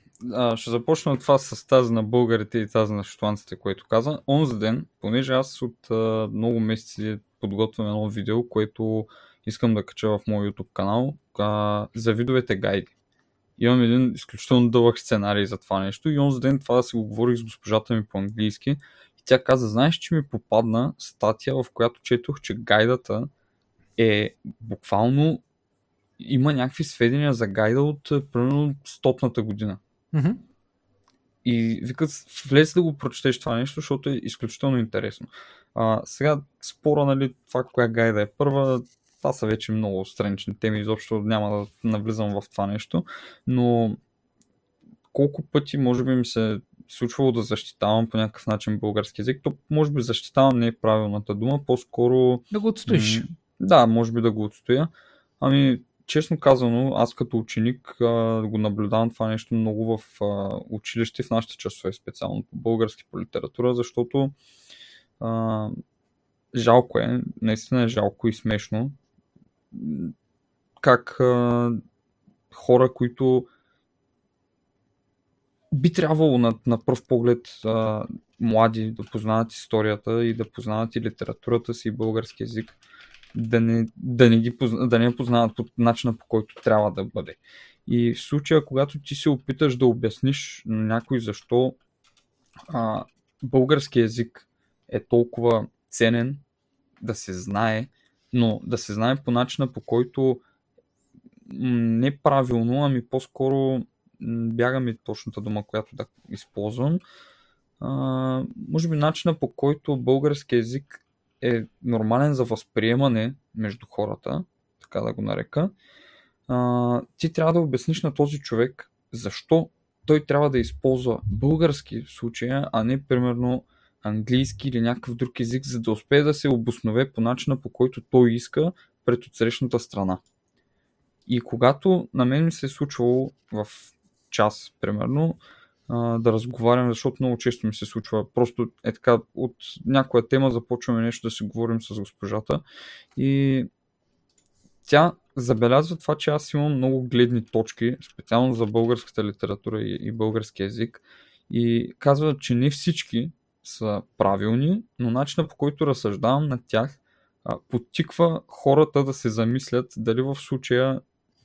ще започна от това с тази на българите и тази на шотландците, което каза. Онзи ден, понеже аз от много месеци подготвям едно видео, което искам да кача в моят YouTube канал за видовете гайди. Имам един изключително дълъг сценарий за това нещо и онзи ден това да си го говорих с госпожата ми по-английски тя каза, знаеш, че ми попадна статия, в която четох, че гайдата е буквално има някакви сведения за гайда от примерно стопната година. Mm-hmm. И викат, влез да го прочетеш това нещо, защото е изключително интересно. А, сега спора, нали, това коя гайда е първа, това са вече много странични теми, изобщо няма да навлизам в това нещо, но колко пъти може би ми се случвало да защитавам по някакъв начин български язик, то може би защитавам не е правилната дума, по-скоро... Да го отстоиш. М- да, може би да го отстоя. Ами, честно казано, аз като ученик а, го наблюдавам това нещо много в а, училище, в нашите часове, специално по български по литература, защото а, жалко е, наистина е жалко и смешно как а, хора, които би трябвало на, на пръв поглед а, млади да познават историята и да познават и литературата си и български язик, да не, да не, ги, да не познават по начина по който трябва да бъде. И в случая, когато ти се опиташ да обясниш на някой защо а, български язик е толкова ценен да се знае, но да се знае по начина по който не правилно, ами по-скоро бяга ми точната дума, която да използвам. А, може би начина по който български язик е нормален за възприемане между хората, така да го нарека, а, ти трябва да обясниш на този човек защо той трябва да използва български в случая, а не примерно английски или някакъв друг език, за да успее да се обоснове по начина по който той иска пред отсрещната страна. И когато на мен ми се е случвало в час, примерно, да разговарям, защото много често ми се случва. Просто е така, от някоя тема започваме нещо да си говорим с госпожата и тя забелязва това, че аз имам много гледни точки, специално за българската литература и, и български язик и казва, че не всички са правилни, но начинът по който разсъждавам на тях подтиква хората да се замислят дали в случая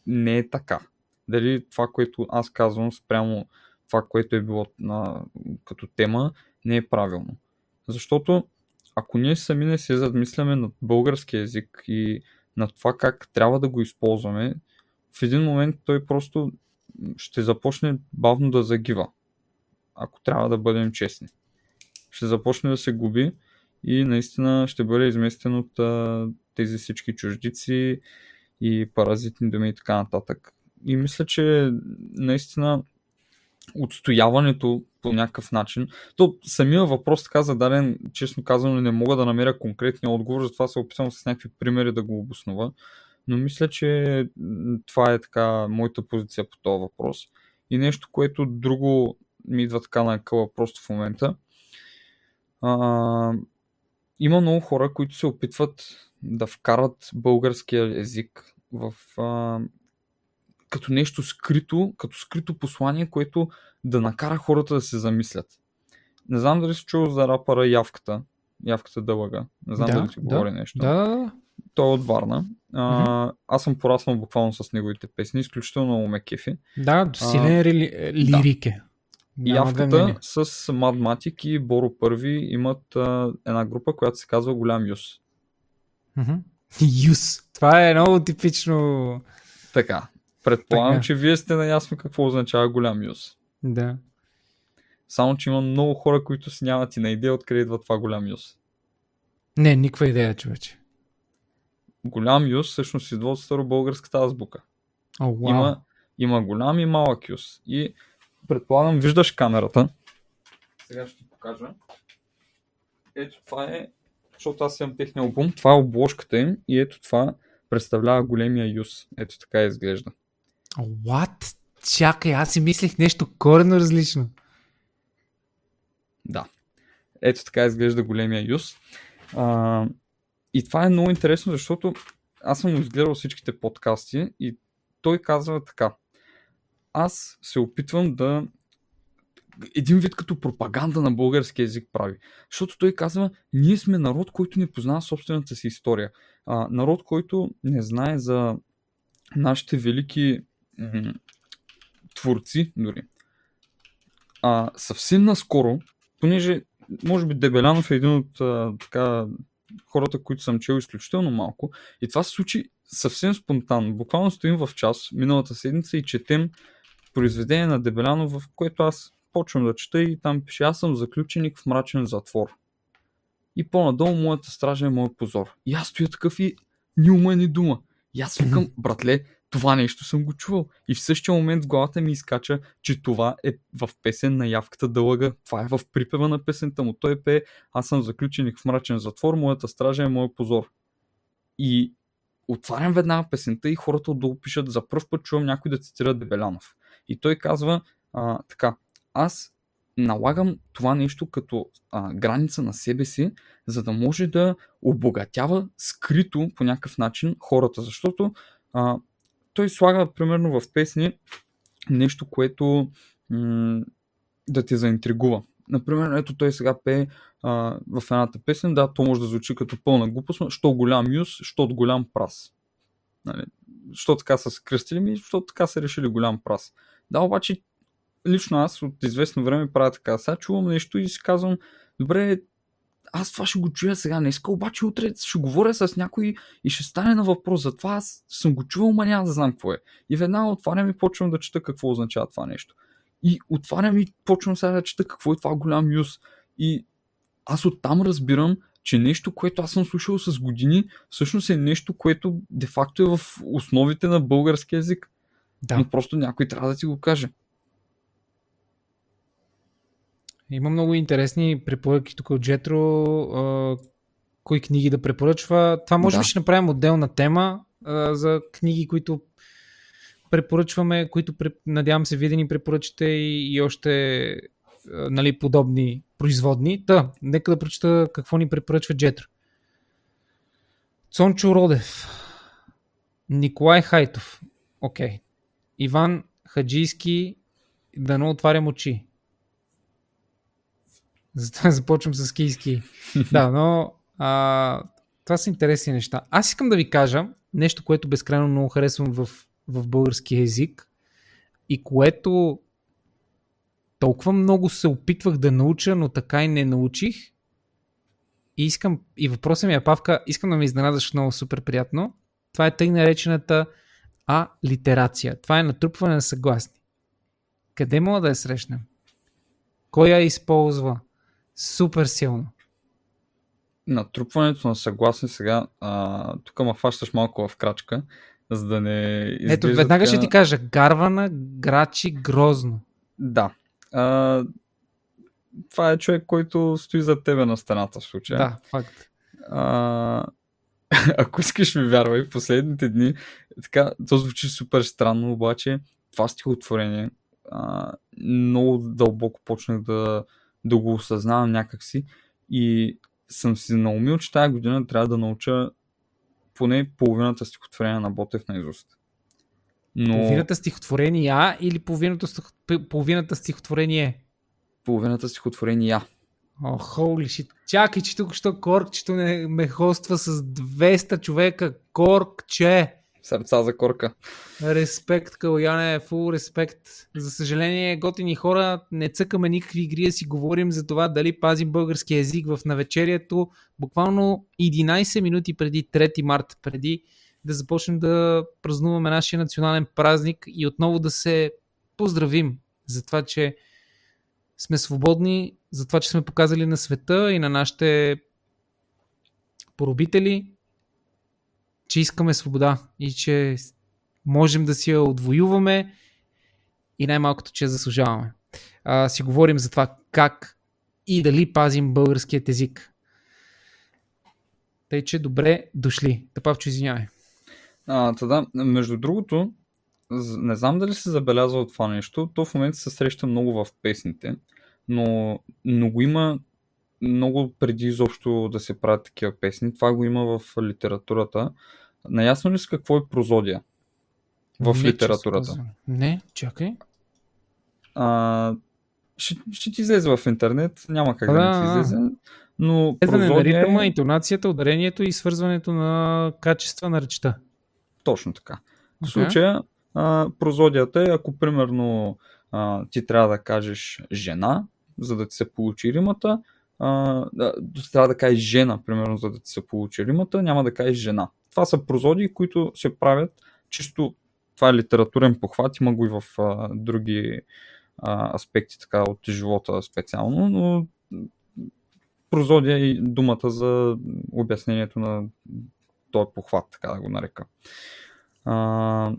не е така. Дали това, което аз казвам спрямо това, което е било на, като тема, не е правилно. Защото ако ние сами не се задмисляме над български язик и на това как трябва да го използваме, в един момент той просто ще започне бавно да загива. Ако трябва да бъдем честни. Ще започне да се губи и наистина ще бъде изместен от тези всички чуждици и паразитни думи и така нататък. И мисля, че наистина отстояването по някакъв начин. То самия въпрос така зададен, честно казано, не мога да намеря конкретния отговор, затова се опитвам с някакви примери да го обоснова. Но мисля, че това е така моята позиция по този въпрос. И нещо, което друго ми идва така на къла просто в момента. А, има много хора, които се опитват да вкарат българския език в а, като нещо скрито, като скрито послание, което да накара хората да се замислят. Не знам дали си чул за рапъра Явката. Явката дълъга. Не знам Да, дали ти да. говори нещо. Да, да, да. Той е от Варна. А. Аз съм пораснал буквално с неговите песни. Изключително много ме кефи. Да, силен рели... лирик е. Няма две Явката мнения. с Мадматик и Боро Първи имат а, една група, която се казва Голям Юс. Юс. Това е много типично. Така. Предполагам, Така. че вие сте наясно какво означава Голям Юс. Да. Само, че има много хора, които си нямат и на идея откъде идва това голям юз. Не, никаква идея, човече. Голям юз всъщност идва от старобългарската азбука. О, вау. Има, има голям и малък юз. И предполагам, виждаш камерата. Сега ще ти покажа. Ето това е, защото аз имам техния албум, това е обложката им и ето това представлява големия юз. Ето така изглежда. What? Чакай, аз си мислех нещо коренно различно. Да. Ето така изглежда големия юз. А, и това е много интересно, защото аз съм изгледал всичките подкасти и той казва така. Аз се опитвам да един вид като пропаганда на български язик прави. Защото той казва, ние сме народ, който не познава собствената си история. А, народ, който не знае за нашите велики творци дори. А, съвсем наскоро, понеже може би Дебелянов е един от а, така, хората, които съм чел изключително малко. И това се случи съвсем спонтанно. Буквално стоим в час миналата седмица и четем произведение на Дебелянов, в което аз почвам да чета и там пише аз съм заключеник в мрачен затвор. И по-надолу моята стража е моят позор. И аз стоя такъв и ни ума, ни дума. И аз викам, братле, това нещо съм го чувал. И в същия момент в главата ми изкача, че това е в песен на явката дълъга. Това е в припева на песента му. Той пее, аз съм заключеник в мрачен затвор, моята стража е моят позор. И отварям веднага песента и хората отдолу пишат, за първ път чувам някой да цитира Дебелянов. И той казва а, така, аз налагам това нещо като а, граница на себе си, за да може да обогатява скрито по някакъв начин хората, защото а, той слага примерно в песни нещо, което м- да те заинтригува. Например, ето той сега пее а, в едната песен, да, то може да звучи като пълна глупост, що голям юз, що голям прас. Нали? Що така са се кръстили ми, защото така са решили голям прас. Да, обаче лично аз от известно време правя така. Сега чувам нещо и си казвам, добре, аз това ще го чуя сега днеска, обаче утре ще говоря с някой и ще стане на въпрос. Затова аз съм го чувал, ма няма да знам какво е. И веднага отварям и почвам да чета какво означава това нещо. И отварям и почвам сега да чета какво е това голям юз. И аз оттам разбирам, че нещо, което аз съм слушал с години, всъщност е нещо, което де-факто е в основите на български язик. Да. Но просто някой трябва да ти го каже. Има много интересни препоръки тук от Джетро, кои книги да препоръчва. Това може Да. би ще направим отделна тема а, за книги, които препоръчваме, които надявам се вие да ни препоръчате и, и още а, нали, подобни производни. Та, нека да прочета какво ни препоръчва Джетро. Цончо Родев, Николай Хайтов, окей, Иван Хаджийски, да не отварям очи. Затова започвам с кийски. да, но а, това са интересни неща. Аз искам да ви кажа нещо, което безкрайно много харесвам в, в български език и което толкова много се опитвах да науча, но така и не научих. И искам, и въпросът ми е, Павка, искам да ме изненадаш много супер приятно. Това е тъй наречената а литерация. Това е натрупване на съгласни. Къде мога да я срещнем? Кой я използва? Супер силно. Натрупването на съгласни сега, а, тук ме фащаш малко в крачка, за да не изглежда Ето, веднага ще ти кажа. Гарвана, Грачи, Грозно. Да. А, това е човек, който стои зад тебе на стената в случая. Да, факт. А, ако искаш ми вярвай, последните дни, така, то звучи супер странно, обаче това стихотворение а, много дълбоко почнах да, да го осъзнавам някакси и съм си наумил, че тази година трябва да науча поне половината стихотворение на Ботев на изуст. Но Половината стихотворение А или половината, стих- половината стихотворение половината стихотворение О, холи shit. Чакай, че тук що Коркчето не ме хоства с 200 човека. Коркче! Сърца за корка. Респект, Каляне, фул респект. За съжаление, готини хора, не цъкаме никакви игри да си говорим за това дали пазим български язик в навечерието. Буквално 11 минути преди 3 март, преди да започнем да празнуваме нашия национален празник и отново да се поздравим за това, че сме свободни, за това, че сме показали на света и на нашите поробители, че искаме свобода и че можем да си я отвоюваме и най-малкото, че я заслужаваме. А, си говорим за това как и дали пазим българският език. Тъй, че добре дошли. Тъпавчо, извинявай. А, та да, между другото, не знам дали се забелязва от това нещо, то в момента се среща много в песните, но, но го има много преди изобщо да се правят такива песни. Това го има в литературата. Наясно ли си какво е прозодия? В Не, литературата. казано. Не, чакай. А, ще, ще ти излезе в интернет, няма как да, Да, не ти излезе, но Следване на прозодия ритъма, е... интонацията, ударението и свързването на качества на речта. Точно така. В Окей. случая а, прозодията е, ако примерно а, ти трябва да кажеш жена, за да ти се получи римата, а, трябва да кажеш жена, примерно, за да ти се получи римата, няма да кажеш жена. Това са прозодии, които се правят чисто, това е литературен похват, има го и в а, други а, аспекти така, от живота специално, но прозодия и думата за обяснението на този похват, така да го нарека. А,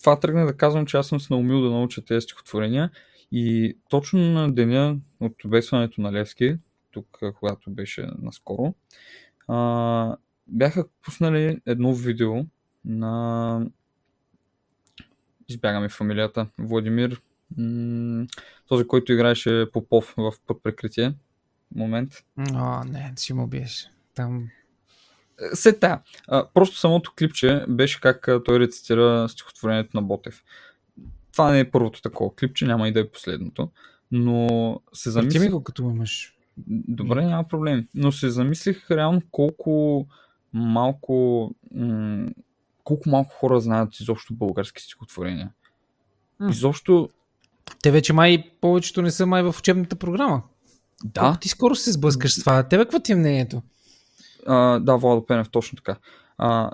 това тръгна да казвам, че аз съм се наумил да науча тези стихотворения и точно на деня от обесването на Левски, тук когато беше наскоро, а, бяха пуснали едно видео на избягаме фамилията Владимир м- този, който играеше Попов в под прикритие момент. О, не, ще му биеш. Там Се тая. А, Просто самото клипче беше как той рецитира стихотворението на Ботев. Това не е първото такова клипче, няма и да е последното. Но се Върти ми замислих... го като имаш. Добре, няма проблем. Но се замислих реално колко малко... М- колко малко хора знаят изобщо български стихотворения. М. Изобщо Те вече май повечето не са май в учебната програма. Да. Ти скоро се сблъскаш с това. Тебе какво ти е мнението? А, да, Владо Пенев, точно така. А,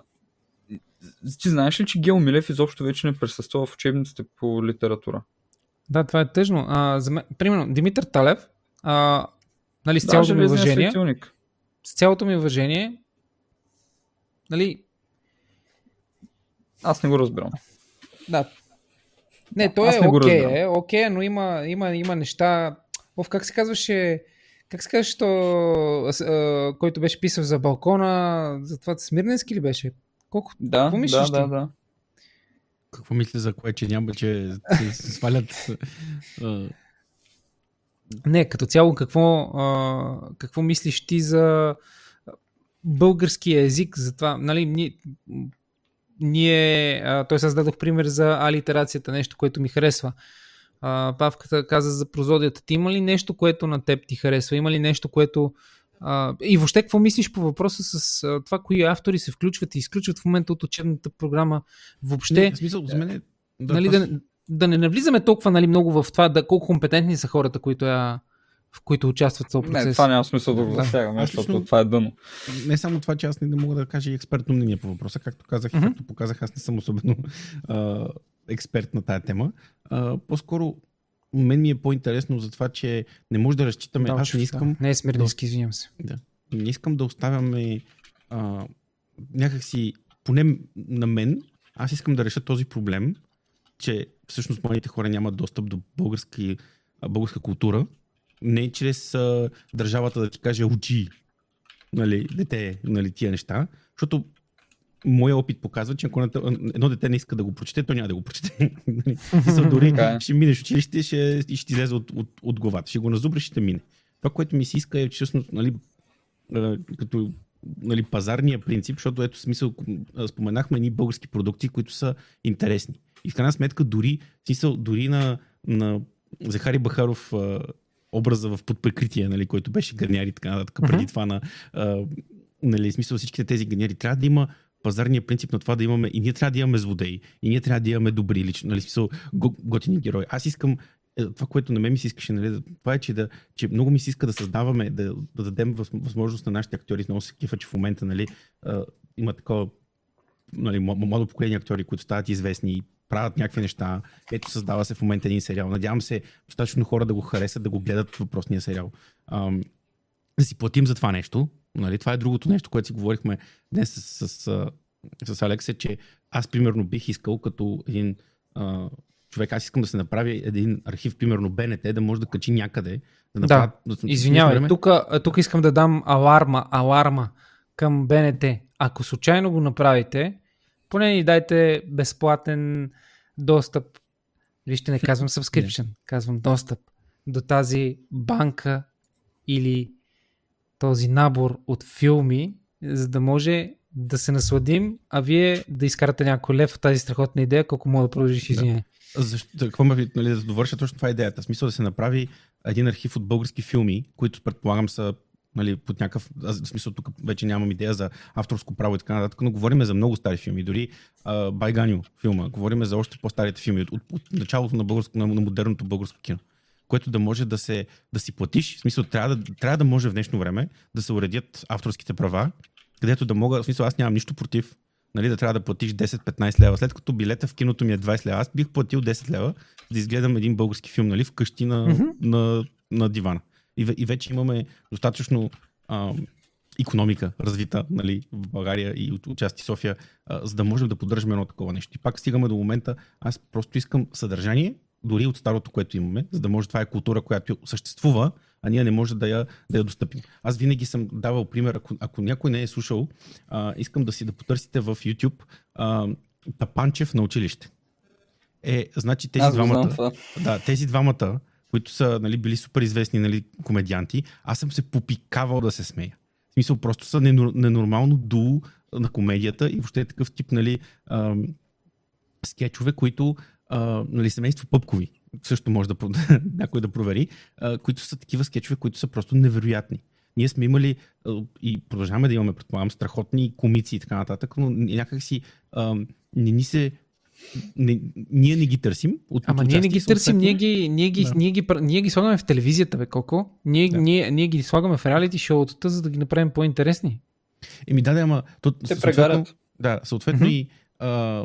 ти знаеш ли, че Гео Милев изобщо вече не присъства в учебниците по литература? Да, това е тъжно. А, за мен, примерно, Димитър Талев, а, нали, с Да, цялото ми железният уважение, светилник. с цялото ми уважение, нали, Аз не го разбирам. да. Не, той Аз е го окей, разбирам. е, е, но има, има, има неща. Ов, как се казваше, как се казваше, то, а, който беше писал за балкона, за това Смирненски ли беше? Колко? Да, Какво мислиш да, ти? да, да. Какво мисля за кое, че няма, че се свалят Не, като цяло, какво, а, какво мислиш ти за българския език, за това, нали, ние, ние а, той създадох пример за алитерацията, нещо, което ми харесва. А, Павката каза за прозодията. Ти има ли нещо, което на теб ти харесва? Има ли нещо, което... А, и въобще, какво мислиш по въпроса с а, това, кои автори се включват и изключват в момента от учебната програма? Въобще, Не, в смисъл, за мен е... Да, нали, това да, да не навлизаме толкова нали, много в това, да, колко компетентни са хората, които, я, в които участват в този процес. Не, това няма смисъл да го Да. засягаме, Аз защото лично- това е дъно. не само това, че аз не, не мога да кажа и експертно мнение по въпроса, както казах и Мгм. както показах, аз не съм особено а, експерт на тая тема. А, по-скоро мен ми е по-интересно за това, че не може да разчитаме. аз Далчев, не искам, Да. Не е Смирненски, извинявам се. не искам да оставяме а, някакси, поне на мен, аз искам да реша този проблем, че всъщност младите хора нямат достъп до български, българска култура, не чрез а, държавата да ти каже учи, нали, дете, нали, тия неща, защото моя опит показва, че ако едно дете не иска да го прочете, то няма да го прочете. Нали? Дори Така е. ще минеш училище ще, и ще излезе от, от, от главата. Ще го назубриш и ще мине. Това, което ми се иска е, всъщност, нали, като нали, пазарния принцип, защото ето смисъл, споменахме едни български продукти, които са интересни. И в крайна сметка дори, смисъл, дори на, на Захари Бахаров образа в подприкритие, нали, който беше гърняр и така нататък, преди това на а, нали, смисъл всичките тези гърняри. Трябва да има пазарния принцип на това да имаме и ние трябва да имаме злодеи, и ние трябва да имаме добри лично, нали, смисъл, го- готини герои. Аз искам е, това, което на мен ми се искаше, нали, това е, че, да, че много ми се иска да създаваме, да, да дадем въз- възможност на нашите актьори, много се кифа, че в момента нали, има такова нали, младо поколение актьори, които стават известни и правят някакви неща. Ето създава се в момента един сериал. Надявам се достатъчно хора да го харесат, да го гледат въпросния сериал. Ам, да си платим за това нещо. Нали? Това е другото нещо, което си говорихме днес с, с, с, Алекс, е, че аз примерно бих искал като един а, човек, аз искам да се направи един архив, примерно БНТ, да може да качи някъде. Да, направят, да. Извинявай, време- тук, тук искам да дам аларма, аларма към БНТ. Ако случайно го направите, поне ни дайте безплатен достъп. Вижте, не казвам subscription, казвам достъп до тази банка или този набор от филми, за да може да се насладим, а вие да изкарате някой лев от тази страхотна идея, колко мога да продължиш, извиняй. Защо, какво ме, нали, да довърша точно това е идеята. В смисъл да се направи един архив от български филми, които предполагам са нали, под някакъв, аз, в смисъл тук вече нямам идея за авторско право и така нататък, но говорим за много стари филми. Дори а, Байганю филма, говорим за още по-старите филми, от, от, от началото на, българско, на, на модерното българско кино което да може да, се, да си платиш. В смисъл, трябва да, трябва да може в днешно време да се уредят авторските права, където да мога, в смисъл, аз нямам нищо против, нали, да трябва да платиш 10-15 лева. След като билета в киното ми е 20 лева, аз бих платил 10 лева да изгледам един български филм, нали, вкъщи на, Мгм. на, на дивана. И, и вече имаме достатъчно а, економика развита нали, в България и от участи София, а, за да можем да поддържаме едно такова нещо. И пак стигаме до момента, аз просто искам съдържание, дори от старото, което имаме, за да може това е култура, която съществува, а ние не може да я, да я достъпим. Аз винаги съм давал пример, ако, ако някой не е слушал, а, искам да си да потърсите в YouTube а, Тапанчев на училище. Е, значи тези Аз двамата, да, тези двамата, които са нали, били супер известни нали, комедианти, аз съм се попикавал да се смея. В смисъл, просто са ненор- ненормално дуо на комедията и въобще е такъв тип нали, ам, скетчове, които а, нали, семейство Пъпкови също може да някой да провери, а, които са такива скетчове, които са просто невероятни. Ние сме имали а, и продължаваме да имаме, предполагам, страхотни комици и така нататък, но някак си а, не ни се не, ние не ги търсим. От Ама ние не ги търсим, ние ги, ние, ги, Да. ние, ги, ние ги слагаме в телевизията, бе, колко? Ние, Да. ние, ние ги слагаме в реалити шоутата, за да ги направим по-интересни. Еми да, да, ама... То, Те съответно- прегарят. Да, съответно Мгм. и а,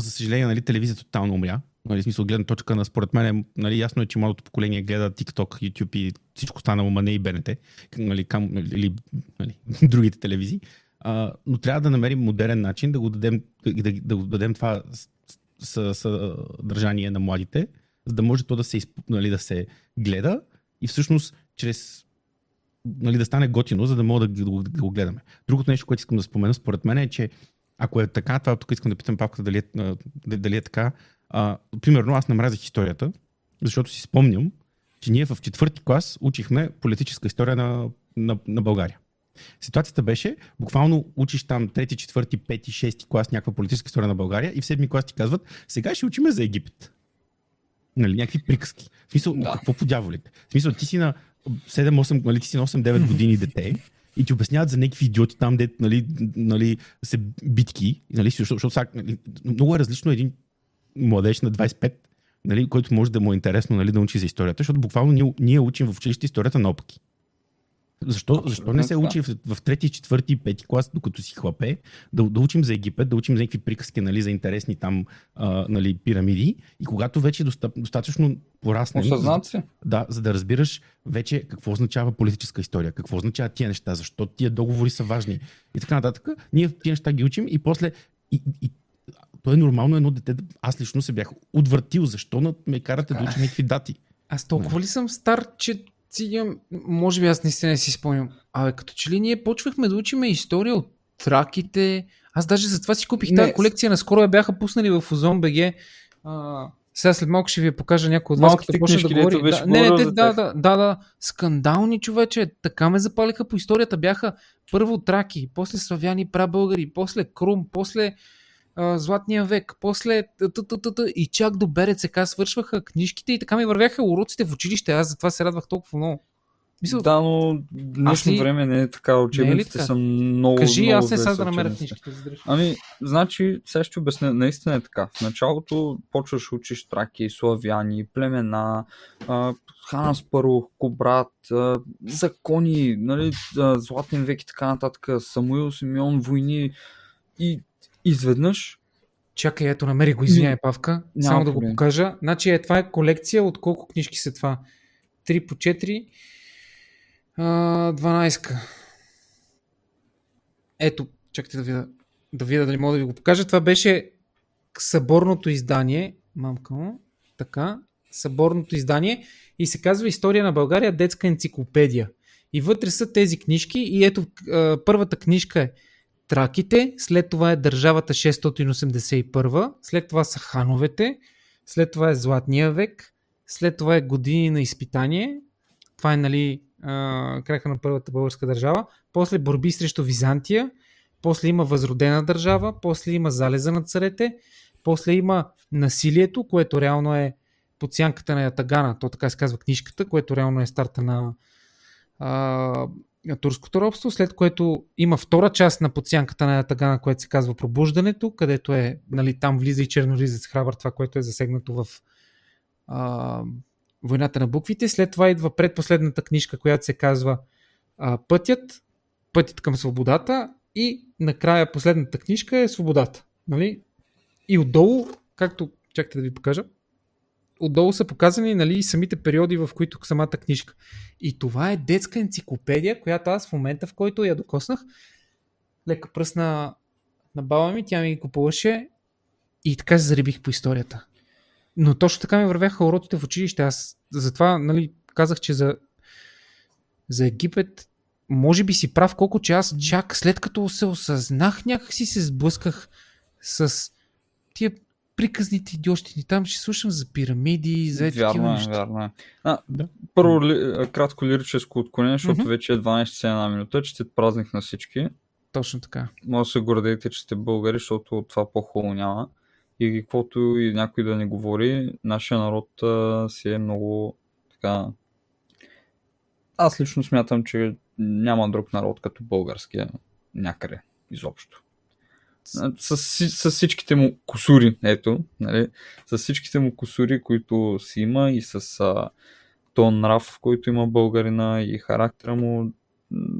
за съжаление, нали, телевизията тотално умря. Нали, смисъл, гледна точка на, според мен, нали, ясно е, че младото поколение гледа TikTok, YouTube и всичко останало, ма не и БНТ, нали, кам, или нали, другите телевизии. А, но трябва да намерим модерен начин да го дадем, да, да, да дадем това съдържание на младите, за да може то да се, нали, да се гледа и всъщност чрез нали, да стане готино, за да мога да, го- да го гледаме. Другото нещо, което искам да спомена, според мен е, че ако е така, това тук искам да питам папката дали е, дали е така. А, примерно аз намразих историята, защото си спомням, че ние в четвърти клас учихме политическа история на, на, на България. Ситуацията беше, буквално учиш там трети, четвърти, пети, шести клас някаква политическа история на България и в седми клас ти казват, сега ще учиме за Египет. Нали, някакви приказки. В смисъл, Да. какво по дяволите? В смисъл, ти си на 7-8, нали, ти си на 8-9 години дете и ти обясняват за някакви идиоти там, де нали, нали, се битки, нали, защото, сега, нали, много е различно един младеж на 25, нали, който може да му е интересно нали, да учи за историята, защото буквално ние, ние учим в училище историята наопаки. Защо, защо не се учи в, в трети, четвърти пети клас, докато си хлапе, да, да учим за Египет, да учим за някакви приказки нали, за интересни там а, нали, пирамиди и когато вече доста, достатъчно пораснем, си. да, за да разбираш вече какво означава политическа история, какво означава тия неща, защо тия договори са важни и така нататък. Ние тия неща ги учим и после и, и, то е нормално едно дете. Аз лично се бях отвъртил. Защо на- ме карате да уча някакви дати? Аз толкова ли съм стар, че си имам... Може би аз наистина не си спомням. Абе, като че ли ние почвахме да учиме история от траките. Аз даже затова си купих тази колекция. Наскоро я бяха пуснали в Озон БГ. А, сега след малко ще ви покажа някой от вас, като почне да говори. Да, не, не, те, да, да, да, да. Скандални човече. Така ме запалиха по историята. Бяха първо траки, после славяни, прабългари, после Крум, после а, Златния век, после и чак до БРЦК свършваха книжките и така ми вървяха уроците в училище. Аз затова се радвах толкова много. Мисъл, Да, но днешно ли- време не е така. Учебниците така? са много. кажи, много аз не сега да намеря книжките. Ами, значи, сега ще обясня, наистина е така. В началото почваш учиш траки, славяни, племена, а, Хан Аспарух, Кобрат, закони, нали, Златен век и така нататък, Самуил Симеон, войни и изведнъж Чакай, ето, намери го, извиняй, Павка. Няма Само да го покажа. Значи, е, това е колекция от колко книжки са това? 3 по 4. А, 12. Ето, чакайте да видя, да видя дали мога да ви го покажа. Това беше съборното издание. Мамка му. Така. Съборното издание. И се казва История на България, детска енциклопедия. И вътре са тези книжки. И ето, първата книжка е Траките, след това е Държавата 681, след това са хановете, след това е Златния век, след това е Години на изпитание, това е нали а, краха на първата българска държава, после Борби срещу Византия, после има Възродена държава, после има Залеза на царете, после има Насилието, което реално е под сянката на Ятагана, то така се казва книжката, което реално е старта на а, турското робство, след което има втора част на подсянката на Ятагана, което се казва Пробуждането, където е, нали, там влиза и черноризец храбър, това, което е засегнато в а, Войната на буквите. След това идва предпоследната книжка, която се казва а, Пътят, Пътят към свободата и накрая последната книжка е Свободата. Нали? И отдолу, както, чакайте да ви покажа, отдолу са показани нали, самите периоди, в които самата книжка. И това е детска енциклопедия, която аз в момента, в който я докоснах, лека пръсна на баба ми, тя ми ги купуваше и така се зарибих по историята. Но точно така ми вървяха уроките в училище. Аз затова нали, казах, че за, за Египет може би си прав, колко че аз чак след като се осъзнах, някак си се сблъсках с тия приказните идиощини. Там ще слушам за пирамиди, за такива Вярно е, неща. вярно е. А, Да. Първо ли, кратко лирическо отклонение, защото Мгм. вече е 12 часа една минута. Честит празник на всички. Точно така. Може да се гордеете, че сте българи, защото от това по-хубаво няма. И каквото и някой да ни говори, нашия народ а, си е много така... Аз лично смятам, че няма друг народ като българския някъде изобщо. С, с всичките му косури, ето, нали, с всичките му косури, които си има и с а, тон нрав, който има българина и характера му,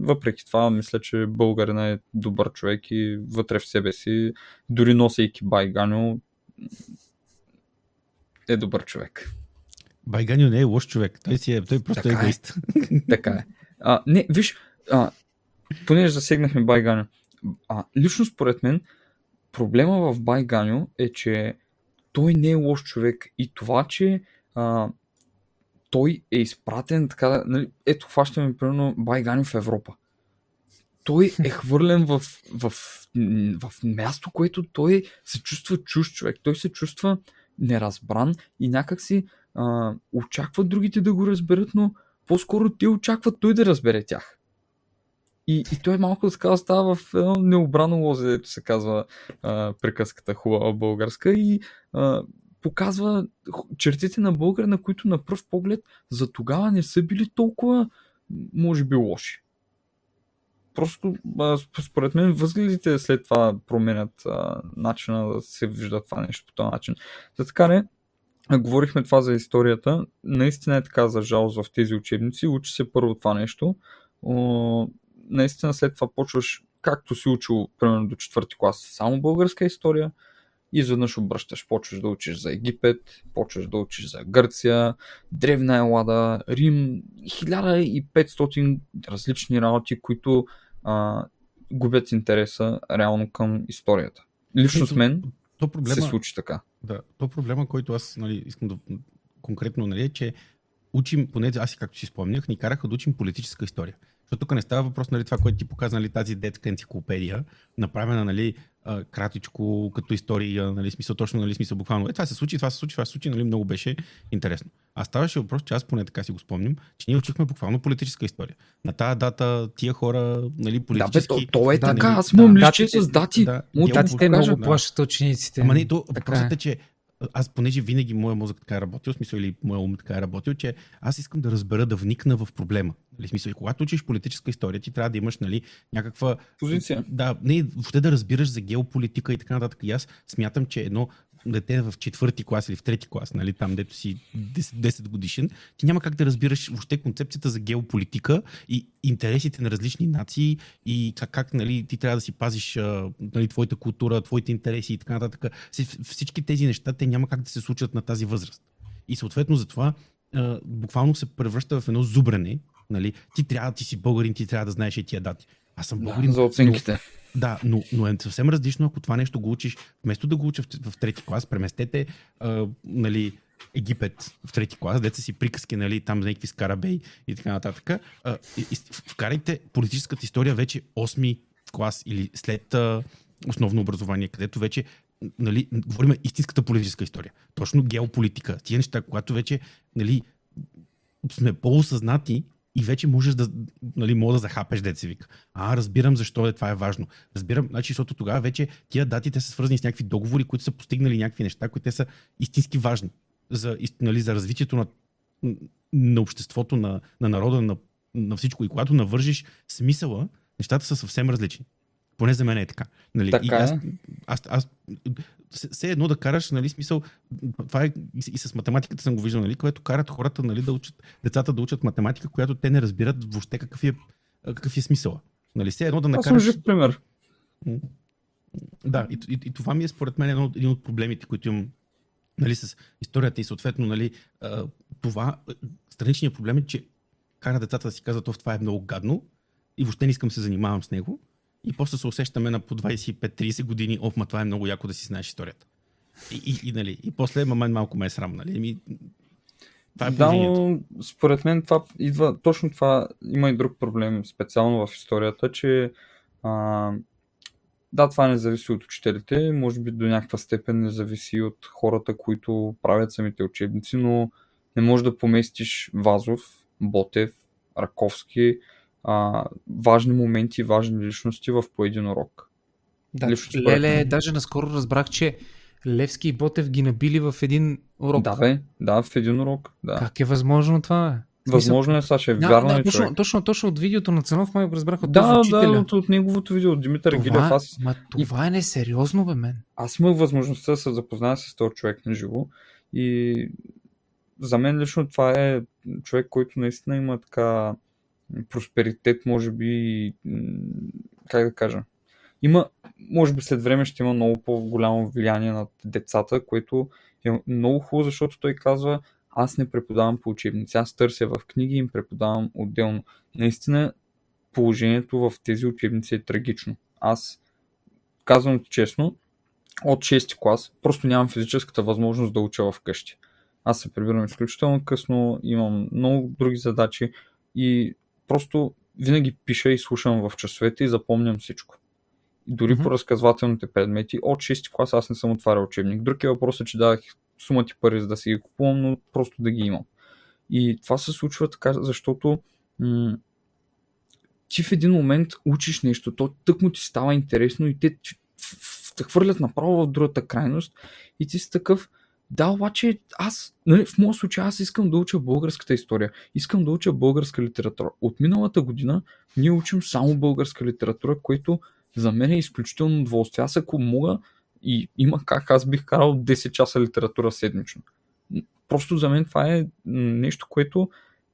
въпреки това, мисля, че българина е добър човек и вътре в себе си, дори носейки байганю, е добър човек. Байганю не е лош човек. Той, си е, той просто така е егоист. Е. така е. А, не, виж, а, понеже засегнахме Байганю, а, лично според мен, проблема в Байганю е, че той не е лош човек и това, че а, той е изпратен така, нали, ето хващаме примерно Байганю в Европа. Той е хвърлен в, в, в, в място, което той се чувства чуж човек. Той се чувства неразбран и някакси а, очаква другите да го разберат, но по-скоро те очакват той да разбере тях. И, и той малко така става в едно необрано лозе, ето се казва а, приказката хубава българска и а, показва чертите на българ, на които на пръв поглед за тогава не са били толкова, може би, лоши. Просто, според мен, възгледите след това променят а, начина да се вижда това нещо по този начин. За така не, говорихме това за историята. Наистина е така за жалост в тези учебници. Учи се първо това нещо. Наистина след това почваш, както си учил, примерно до четвърти клас, само българска история. И изведнъж обръщаш, почваш да учиш за Египет, почваш да учиш за Гърция, Древна Елада, Рим, 1500 различни работи, които а, губят интереса реално към историята. Лично с мен то проблема, се случи така. Да, то проблема, който аз нали, искам да конкретно нали, е, че учим, поне аз както си спомнях, ни караха да учим политическа история. Защото тук не става въпрос, нали, това, което ти показа, нали, тази детска енциклопедия, направена, нали, кратичко, като история, нали, смисъл, точно, нали, смисъл, буквално. Е, това се случи, това се случи, това се случи, нали, много беше интересно. А ставаше въпрос, че аз поне така си го спомням, че ние учихме буквално политическа история. На тази дата тия хора, нали, политически... Да, бе, то, то е да, така, нали, аз имам да, личи с дати. Да, датите много плащат учениците. Ама не, то, въпросът е, че аз понеже винаги моя мозък така е работил, смисъл или моя ум така е работил, че аз искам да разбера, да вникна в проблема. Нали, смисъл, и когато учиш политическа история, ти трябва да имаш нали, някаква... Позиция. Да, не, въобще да разбираш за геополитика и така нататък. И аз смятам, че едно дете в четвърти клас или в трети клас, нали, там дето си 10, 10 годишен, ти няма как да разбираш въобще концепцията за геополитика и интересите на различни нации и как, как нали, ти трябва да си пазиш нали, твоята култура, твоите интереси и така нататък. Всички тези неща, те няма как да се случат на тази възраст. И съответно затова буквално се превръща в едно зубрене. Нали? Ти трябва, ти си българин, ти трябва да знаеш и тия дати. Аз съм българин. Да, за оценките. Да, но, но е съвсем различно, ако това нещо го учиш, вместо да го уча в, в трети клас, преместете а, нали, Египет в трети клас, деца си приказки, нали, там за някакви скарабей и така нататък. А, и, и, вкарайте политическата история вече 8 клас или след а, основно образование, където вече нали, говорим истинската политическа история. Точно геополитика. Тия неща, когато вече нали, сме по-осъзнати и вече можеш да, нали, мога да захапеш деца вика. А, разбирам защо е, това е важно. Разбирам, значи, защото тогава вече тия датите са свързани с някакви договори, които са постигнали някакви неща, които те са истински важни за, нали, за развитието на, на обществото, на, на народа, на, на всичко. И когато навържиш смисъла, нещата са съвсем различни. Поне за мен е така. Нали? така и аз, аз, аз, аз все едно да караш, нали, смисъл, това е и с математиката съм го виждал, нали, което карат хората, нали, да учат, децата да учат математика, която те не разбират въобще какъв е, какъв е смисъл. Нали, все едно да накараш... Аз съм жив пример. Да, и, и, и, това ми е според мен едно, един от проблемите, които имам нали, с историята и съответно нали, това, страничният проблем е, че кара децата да си казват, това е много гадно и въобще не искам да се занимавам с него и после се усещаме на по 25-30 години, оф, ма това е много яко да си знаеш историята. И, и, и, нали, и после момент малко ме е срам, нали? Ми, това е да, но според мен това идва, точно това има и друг проблем, специално в историята, че а, да, това не зависи от учителите, може би до някаква степен не зависи от хората, които правят самите учебници, но не можеш да поместиш Вазов, Ботев, Раковски, а, важни моменти, важни личности в по един урок. Да, Лично, Леле, даже наскоро разбрах, че Левски и Ботев ги набили в един урок. Да, бе, да, в един урок. Да. Как е възможно това? Възможно е, Саша, Да, вярно да, е точно, човек. точно, точно от видеото на Цанов май го разбрах от Да, да, от, от неговото видео, от Димитър Гилев. това, Аз, ма, това е несериозно, бе, мен. аз имах възможността да се запозная с този човек на живо и за мен лично това е човек, който наистина има така просперитет, може би, как да кажа, има, може би след време ще има много по-голямо влияние над децата, което е много хубаво, защото той казва, аз не преподавам по учебници, аз търся в книги и им преподавам отделно. Наистина положението в тези учебници е трагично. Аз казвам честно, от 6 клас просто нямам физическата възможност да уча вкъщи. Аз се прибирам изключително късно, имам много други задачи и просто винаги пиша и слушам в часовете и запомням всичко. И дори Мгм. по разказвателните предмети, от 6 клас аз не съм отварял учебник. Друг е въпросът, че давах сума ти пари за да си ги купувам, но просто да ги имам. И това се случва така, защото м- ти в един момент учиш нещо, то тък му ти става интересно и те те хвърлят направо в другата крайност и ти си такъв, да, обаче аз, нали, в моя случай аз искам да уча българската история, искам да уча българска литература. От миналата година ние учим само българска литература, което за мен е изключително удоволствие. Аз ако мога и има как, аз бих карал 10 часа литература седмично. Просто за мен това е нещо, което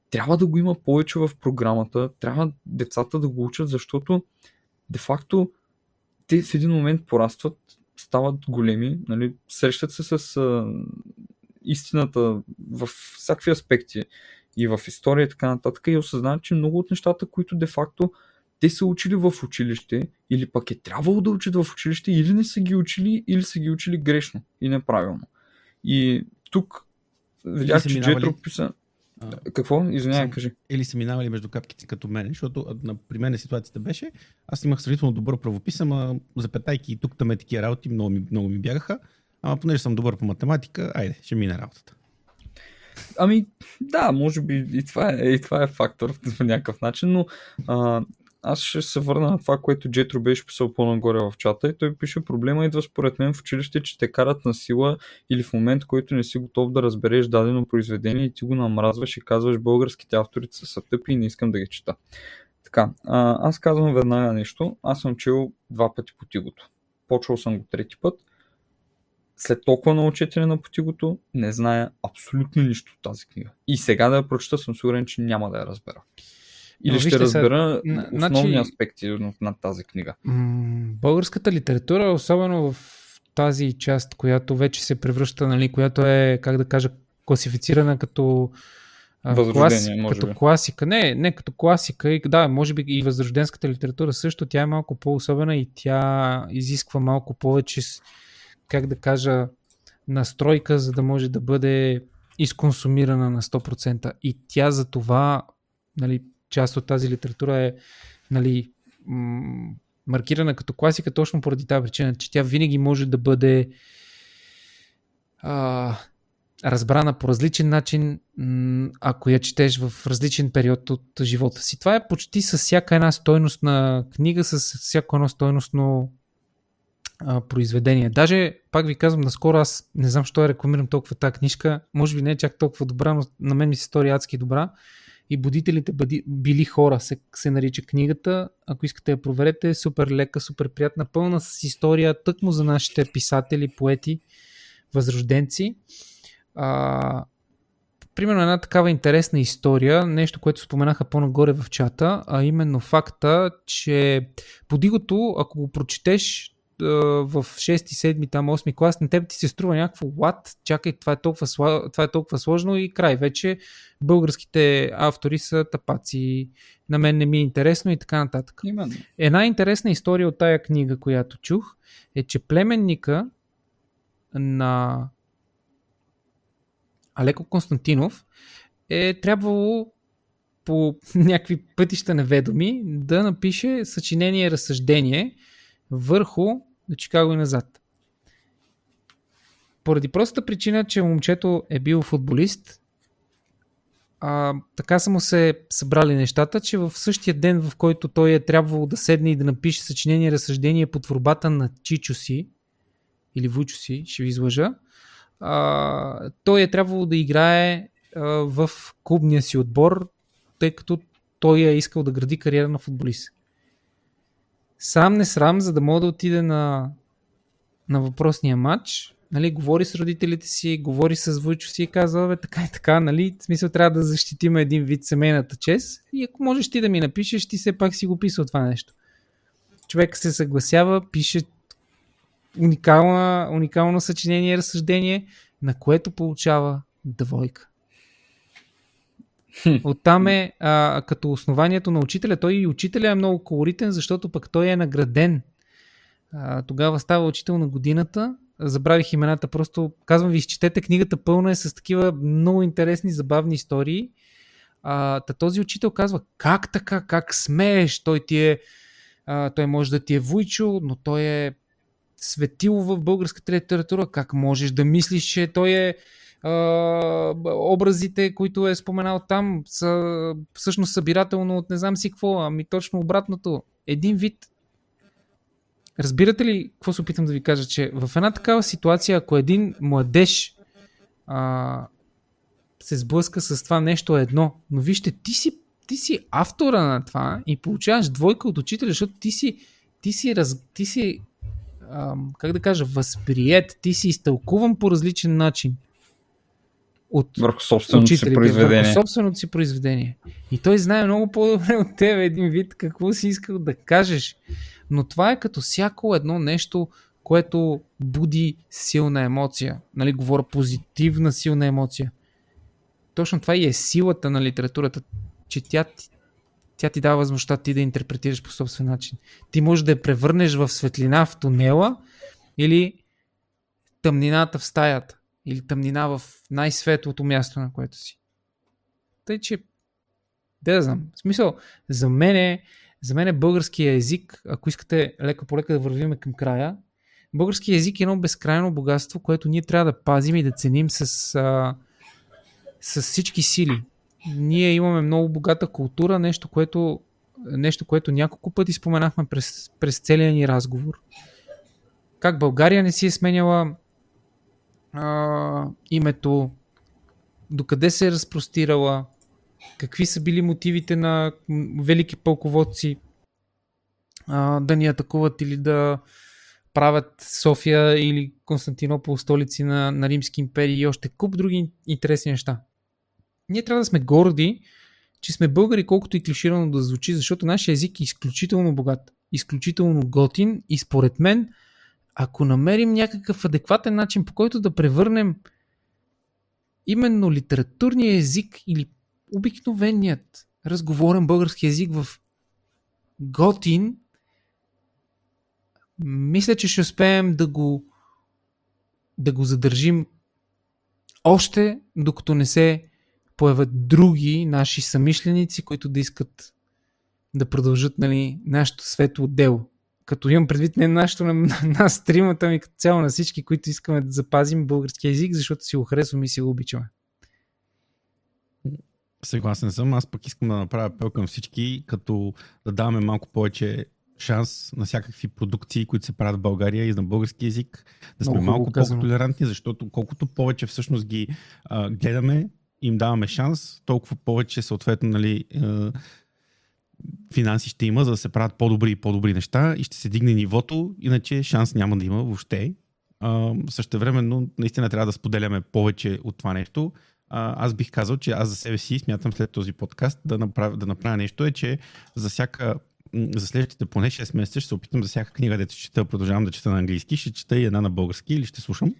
трябва да го има повече в програмата, трябва децата да го учат, защото де-факто те в един момент порастват, стават големи, нали, срещат се с а, истината в всякакви аспекти и в история и така нататък и осъзнават, че много от нещата, които де-факто те са учили в училище или пък е трябвало да учат в училище или не са ги учили, или са ги учили грешно и неправилно. И тук видях, че Джетро писа... А, Какво? Извинявай, кажи. или са минавали между капките като мен, защото на, при мен ситуацията беше, аз имах сравнително добър правопис, ама запетайки и тук там е такива работи, много ми, много ми бягаха, ама понеже съм добър по математика, айде, ще мине работата. Ами, да, може би и това е, и това е фактор в някакъв начин, но а, аз ще се върна на това, което Джетро беше писал по-нагоре в чата и той пише проблема идва според мен в училище, че те карат на сила или в момент, който не си готов да разбереш дадено произведение и ти го намразваш и казваш българските автори са, тъпи и не искам да ги чета. Така, а, аз казвам веднага нещо. Аз съм чел два пъти по тигото. Почвал съм го трети път. След толкова много четене на потигото, не зная абсолютно нищо от тази книга. И сега да я прочета, съм сигурен, че няма да я разбера. Или ще разбера н- основни значи- аспекти на- тази книга. Българската литература, особено в тази част, която вече се превръща, нали, която е, как да кажа, класифицирана като Възрождение, може като би. класика. Не, не като класика. И, да, може би и възрожденската литература също, тя е малко по-особена и тя изисква малко повече, как да кажа, настройка, за да може да бъде изконсумирана на 100%. И тя за това, нали, част от тази литература е нали, маркирана като класика точно поради тази причина, че тя винаги може да бъде а, разбрана по различен начин, ако я четеш в различен период от живота си. Това е почти с всяка една стойност на книга, с всяко едно стойностно произведение. Даже, пак ви казвам, наскоро аз не знам, що я рекламирам толкова тази книжка. Може би не е чак толкова добра, но на мен ми се стори адски добра. И будителите били хора се, се нарича книгата. Ако искате я проверете, е супер лека, супер приятна, пълна с история, тъкмо за нашите писатели, поети, възрожденци. А, примерно една такава интересна история, нещо, което споменаха по-нагоре в чата, а именно факта, че подигото, ако го прочетеш в 6, 7, там 8 клас, на теб ти се струва някакво лад, чакай, това е, толкова, това е толкова сложно и край. Вече българските автори са тапаци, на мен не ми е интересно и така нататък. Именно. Една интересна история от тая книга, която чух, е, че племенника на Алеко Константинов е трябвало по някакви пътища неведоми да напише съчинение разсъждение върху до Чикаго и назад. Поради простата причина, че момчето е бил футболист, а, така са му се събрали нещата, че в същия ден, в който той е трябвало да седне и да напише съчинение разсъждение под творбата на Чичо си, или Вучо си, ще ви излъжа, а, той е трябвало да играе а, в клубния си отбор, тъй като той е искал да гради кариера на футболист. Срам не срам, за да мога да отиде на, на въпросния матч, нали, говори с родителите си, говори с Войчо си и казва, бе, така и така, нали, в смисъл трябва да защитим един вид семейната чест и ако можеш ти да ми напишеш, ти все пак си го писал това нещо. Човек се съгласява, пише уникална, уникално съчинение и разсъждение, на което получава двойка. Оттам е а, като основанието на учителя. Той и учителя е много колоритен, защото пък той е награден. А, тогава става учител на годината. Забравих имената, просто казвам ви, изчетете книгата пълна е с такива много интересни, забавни истории. А, та този учител казва, как така, как смееш, той ти е, а, той може да ти е вуйчо, но той е светило в българската литература, как можеш да мислиш, че той е образите, които е споменал там, са всъщност събирателно от не знам си какво, ами точно обратното. Един вид. Разбирате ли какво се опитам да ви кажа? Че в една такава ситуация, ако един младеж а, се сблъска с това нещо едно, но вижте, ти си, ти си автора на това и получаваш двойка от учителя, защото ти си, ти си, раз, ти си а, как да кажа, възприят, ти си изтълкуван по различен начин от върху собственото учителите, си произведение. Върху собственото си произведение. И той знае много по-добре от тебе един вид какво си искал да кажеш. Но това е като всяко едно нещо, което буди силна емоция. Нали, говоря позитивна силна емоция. Точно това и е силата на литературата, че тя, тя ти дава възможността ти да интерпретираш по собствен начин. Ти можеш да я превърнеш в светлина в тунела или тъмнината в стаята или тъмнина в най-светлото място, на което си. Тъй, че да знам. В смисъл, за мен е, за мен е българския език, ако искате лека по лека да вървим към края, българския език е едно безкрайно богатство, което ние трябва да пазим и да ценим с, а, с всички сили. Ние имаме много богата култура, нещо, което, нещо, което няколко пъти споменахме през, през целия ни разговор. Как България не си е сменяла а, името, докъде се е разпростирала, какви са били мотивите на велики пълководци а, да ни атакуват или да правят София или Константинопол столици на, на Римски империи и още куп други интересни неща. Ние трябва да сме горди, че сме българи, колкото и клиширано да звучи, защото нашия език е изключително богат, изключително готин и според мен – ако намерим някакъв адекватен начин, по който да превърнем именно литературния език или обикновеният разговорен български език в готин, мисля, че ще успеем да го да го задържим още докато не се появят други наши самишленици, които да искат да продължат нали, нашето светло дело като имам предвид не нашето на, на нас тримата, ми като цяло на всички, които искаме да запазим български язик, защото си го харесваме и си го обичаме. Съгласен съм. Аз пък искам да направя апел към всички, като да даваме малко повече шанс на всякакви продукции, които се правят в България и на български язик, да сме Много малко по-толерантни, защото колкото повече всъщност ги а, гледаме, им даваме шанс, толкова повече съответно нали, а, финанси ще има, за да се правят по-добри и по-добри неща и ще се дигне нивото, иначе шанс няма да има въобще. А, същевременно наистина трябва да споделяме повече от това нещо. А, аз бих казал, че аз за себе си смятам след този подкаст да направя, да направя нещо е, че за всяка за следващите поне 6 месеца ще се опитам за всяка книга, дето чета, продължавам да чета на английски, ще чета и една на български или ще слушам.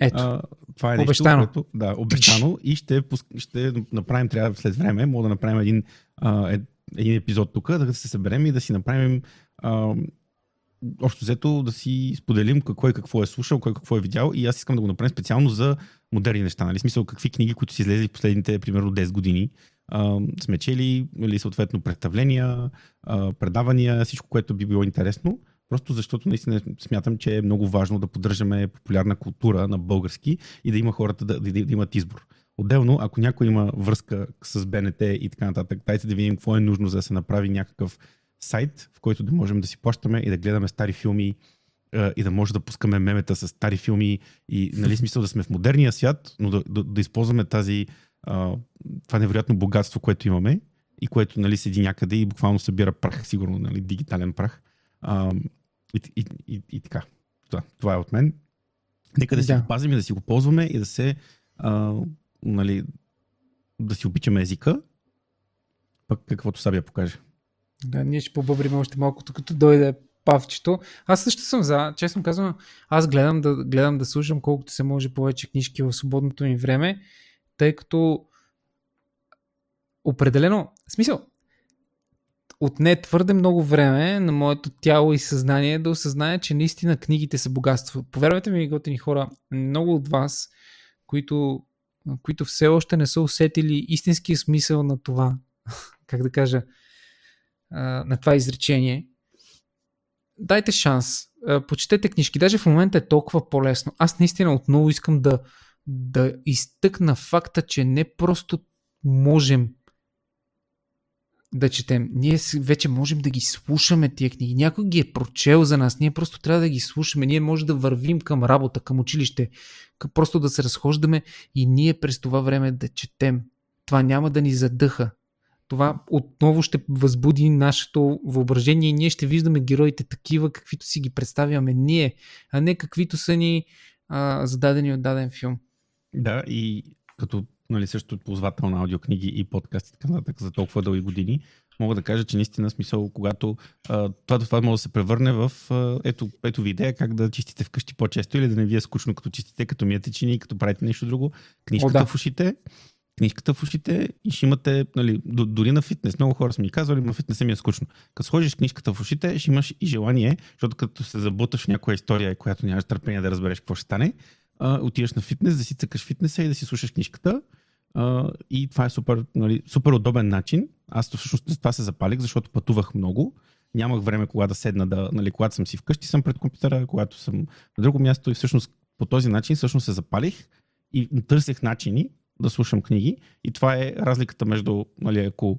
Ето. А, това е нещо, обещано. Което, да, обещано и ще, ще направим, трябва след време, мога да направим един, а, един епизод тук, да се съберем и да си направим а, общо взето да си споделим кой какво е слушал, кой какво е видял и аз искам да го направим специално за модерни неща. Нали? Смисъл какви книги, които си излезли в последните примерно 10 години, а, сме чели, или съответно представления, а, предавания, всичко, което би било интересно. Просто защото наистина смятам, че е много важно да поддържаме популярна култура на български и да има хората да, да, да имат избор. Отделно, ако някой има връзка с БНТ и така нататък, дайте да видим какво е нужно за да се направи някакъв сайт, в който да можем да си плащаме и да гледаме стари филми и да може да пускаме мемета с стари филми и нали смисъл да сме в модерния свят, но да, да, да използваме тази а, това невероятно богатство, което имаме и което нали, седи някъде и буквално събира прах, сигурно, нали, дигитален прах. А, и, и, и, и така. Това, това е от мен. Нека да си го пазим и да си го ползваме и да се а, нали, да си обичаме езика, пък каквото Сабия покаже. Да, ние ще побъбрим още малко, като дойде павчето. Аз също съм за, честно казвам, аз гледам да, гледам да слушам колкото се може повече книжки в свободното ми време, тъй като определено, смисъл, отне твърде много време на моето тяло и съзнание да осъзнае, че наистина книгите са богатство. Повярвайте ми, готини хора, много от вас, които, които все още не са усетили истинския смисъл на това, как да кажа, на това изречение, дайте шанс. Почетете книжки. Даже в момента е толкова по-лесно. Аз наистина отново искам да, да изтъкна факта, че не просто можем да четем. Ние вече можем да ги слушаме тия книги. Някой ги е прочел за нас. Ние просто трябва да ги слушаме. Ние може да вървим към работа, към училище. Просто да се разхождаме и ние през това време да четем. Това няма да ни задъха. Това отново ще възбуди нашето въображение и ние ще виждаме героите такива, каквито си ги представяме ние, а не каквито са ни а, зададени от даден филм. Да, и като нали, също ползвател на аудиокниги и подкасти така нататък за толкова дълги години, мога да кажа, че наистина смисъл, когато а, това, това може да се превърне в а, ето, ето ви идея как да чистите вкъщи по-често или да не ви е скучно като чистите, като миете чини, като правите нещо друго. Книжката О, да. в ушите, книжката в ушите и ще имате, нали, дори на фитнес, много хора са ми казвали, на фитнес ми е скучно. Като сложиш книжката в ушите, ще имаш и желание, защото като се забуташ в някоя история, която нямаш търпение да разбереш какво ще стане, а, отиваш на фитнес, да си цъкаш фитнеса и да си слушаш книжката. И това е супер, нали, супер удобен начин. Аз всъщност с това се запалих, защото пътувах много. Нямах време кога да седна, да, нали, когато съм си вкъщи, съм пред компютъра, когато съм на друго място и всъщност по този начин всъщност се запалих и търсех начини да слушам книги. И това е разликата между, нали, ако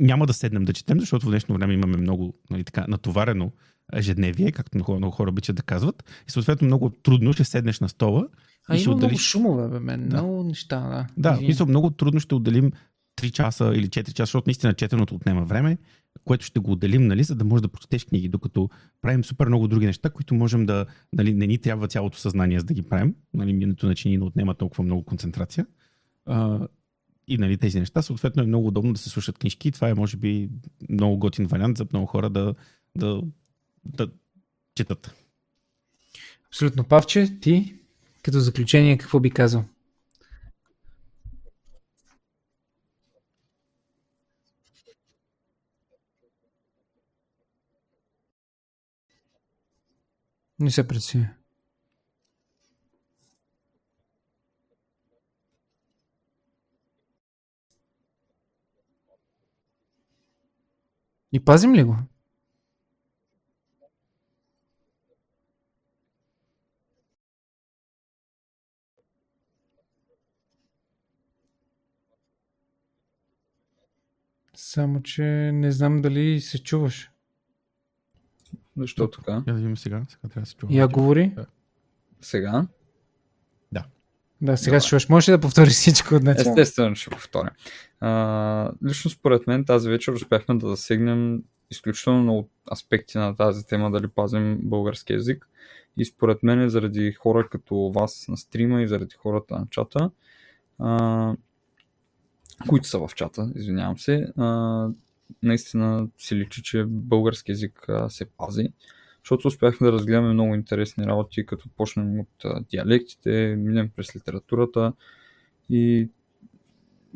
няма да седнем да четем, защото в днешно време имаме много нали, така, натоварено ежедневие, както много, много хора обичат да казват. И съответно много трудно ще седнеш на стола. А има отделиш... много шумове, бе, мен. Да. Много неща, да. Да, мисля, много трудно ще отделим 3 часа или 4 часа, защото наистина четеното отнема време, което ще го отделим, нали, за да можеш да прочетеш книги, докато правим супер много други неща, които можем да, нали, не ни трябва цялото съзнание за да ги правим, нали, минато начини не отнема толкова много концентрация. А, и нали, тези неща. Съответно е много удобно да се слушат книжки. Това е, може би, много готин вариант за много хора да, да, да четат. Абсолютно. Павче, ти като заключение какво би казал? Не се преценя. И пазим ли го? Само, че не знам дали се чуваш. Защо така? Я да видим сега. Сега трябва да се чува. Я говори. Сега? Да. Да, сега ще чуваш. Можеш ли да повториш всичко от начало? Естествено ще повторя. А, лично според мен тази вечер успяхме да засегнем изключително много аспекти на тази тема, дали пазим български язик. И според мен заради хора като вас на стрима и заради хората на чата, а, които са в чата, извинявам се, а, наистина се личи, че български язик а, се пази, защото успяхме да разгледаме много интересни работи, като почнем от а, диалектите, минем през литературата и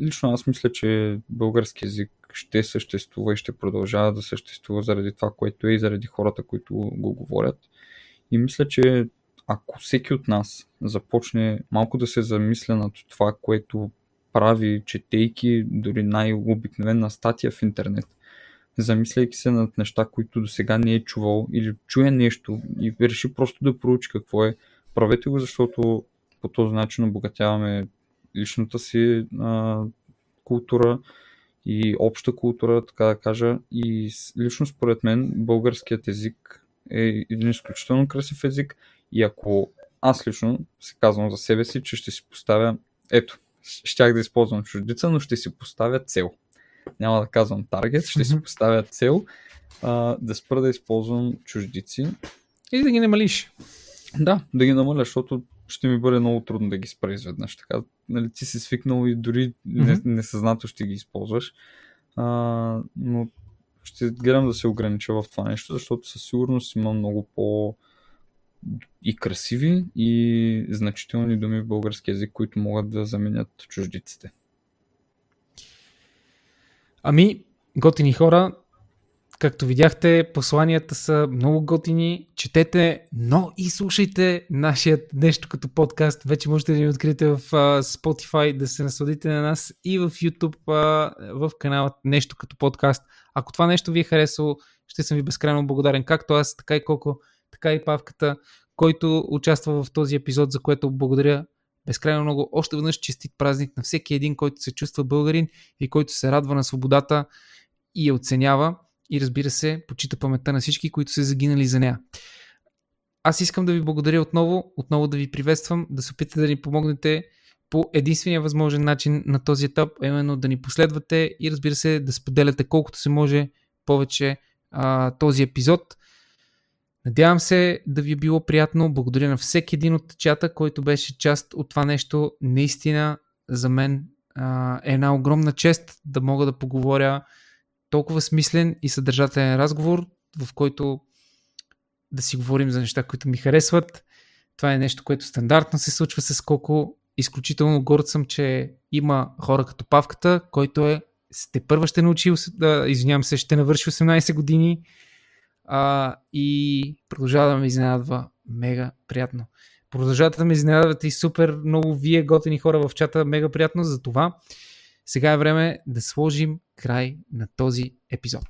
лично аз мисля, че български язик ще съществува и ще продължава да съществува заради това, което е и заради хората, които го говорят. И мисля, че ако всеки от нас започне малко да се замисля над това, което прави, четейки дори най-обикновена статия в интернет, замисляйки се над неща, които до сега не е чувал или чуе нещо и реши просто да проучи какво е, правете го, защото по този начин обогатяваме личната си а, култура и обща култура, така да кажа. И лично според мен българският език е един изключително красив език и ако аз лично се казвам за себе си, че ще си поставя ето, щях да използвам чуждица, но ще си поставя цел. Няма да казвам таргет, ще си поставя цел а, да спра да използвам чуждици. Или да ги намалиш. Да, да ги намаля, защото ще ми бъде много трудно да ги спра изведнъж. Така, нали, ти си свикнал и дори несъзнато ще ги използваш. А, но ще гледам да се огранича в това нещо, защото със сигурност има много по и красиви и значителни думи в български язик, които могат да заменят чуждиците. Ами, готини хора, както видяхте, посланията са много готини. Четете, но и слушайте нашият нещо като подкаст. Вече можете да ни откриете в Spotify, да се насладите на нас и в YouTube, в канала Нещо като подкаст. Ако това нещо ви е харесало, ще съм ви безкрайно благодарен, както аз, така и Коко, така и Павката, който участва в този епизод, за което благодаря безкрайно много. Още веднъж честит празник на всеки един, който се чувства българин и който се радва на свободата и я оценява и разбира се, почита паметта на всички, които са загинали за нея. Аз искам да ви благодаря отново, отново да ви приветствам, да се опитате да ни помогнете по единствения възможен начин на този етап, именно да ни последвате и разбира се да споделяте колкото се може повече а, този епизод. Надявам се да ви е било приятно. Благодаря на всеки един от чата, който беше част от това нещо. Наистина за мен а, е една огромна чест да мога да поговоря толкова смислен и съдържателен разговор, в който да си говорим за неща, които ми харесват. Това е нещо, което стандартно се случва с Коко. Изключително горд съм, че има хора като Павката, който е сте първа ще научи, да, извинявам се, ще навърши 18 години а, и продължава да ме изненадва мега приятно. Продължавате да ме изненадвате и супер много вие готини хора в чата, мега приятно за това. Сега е време да сложим край на този епизод.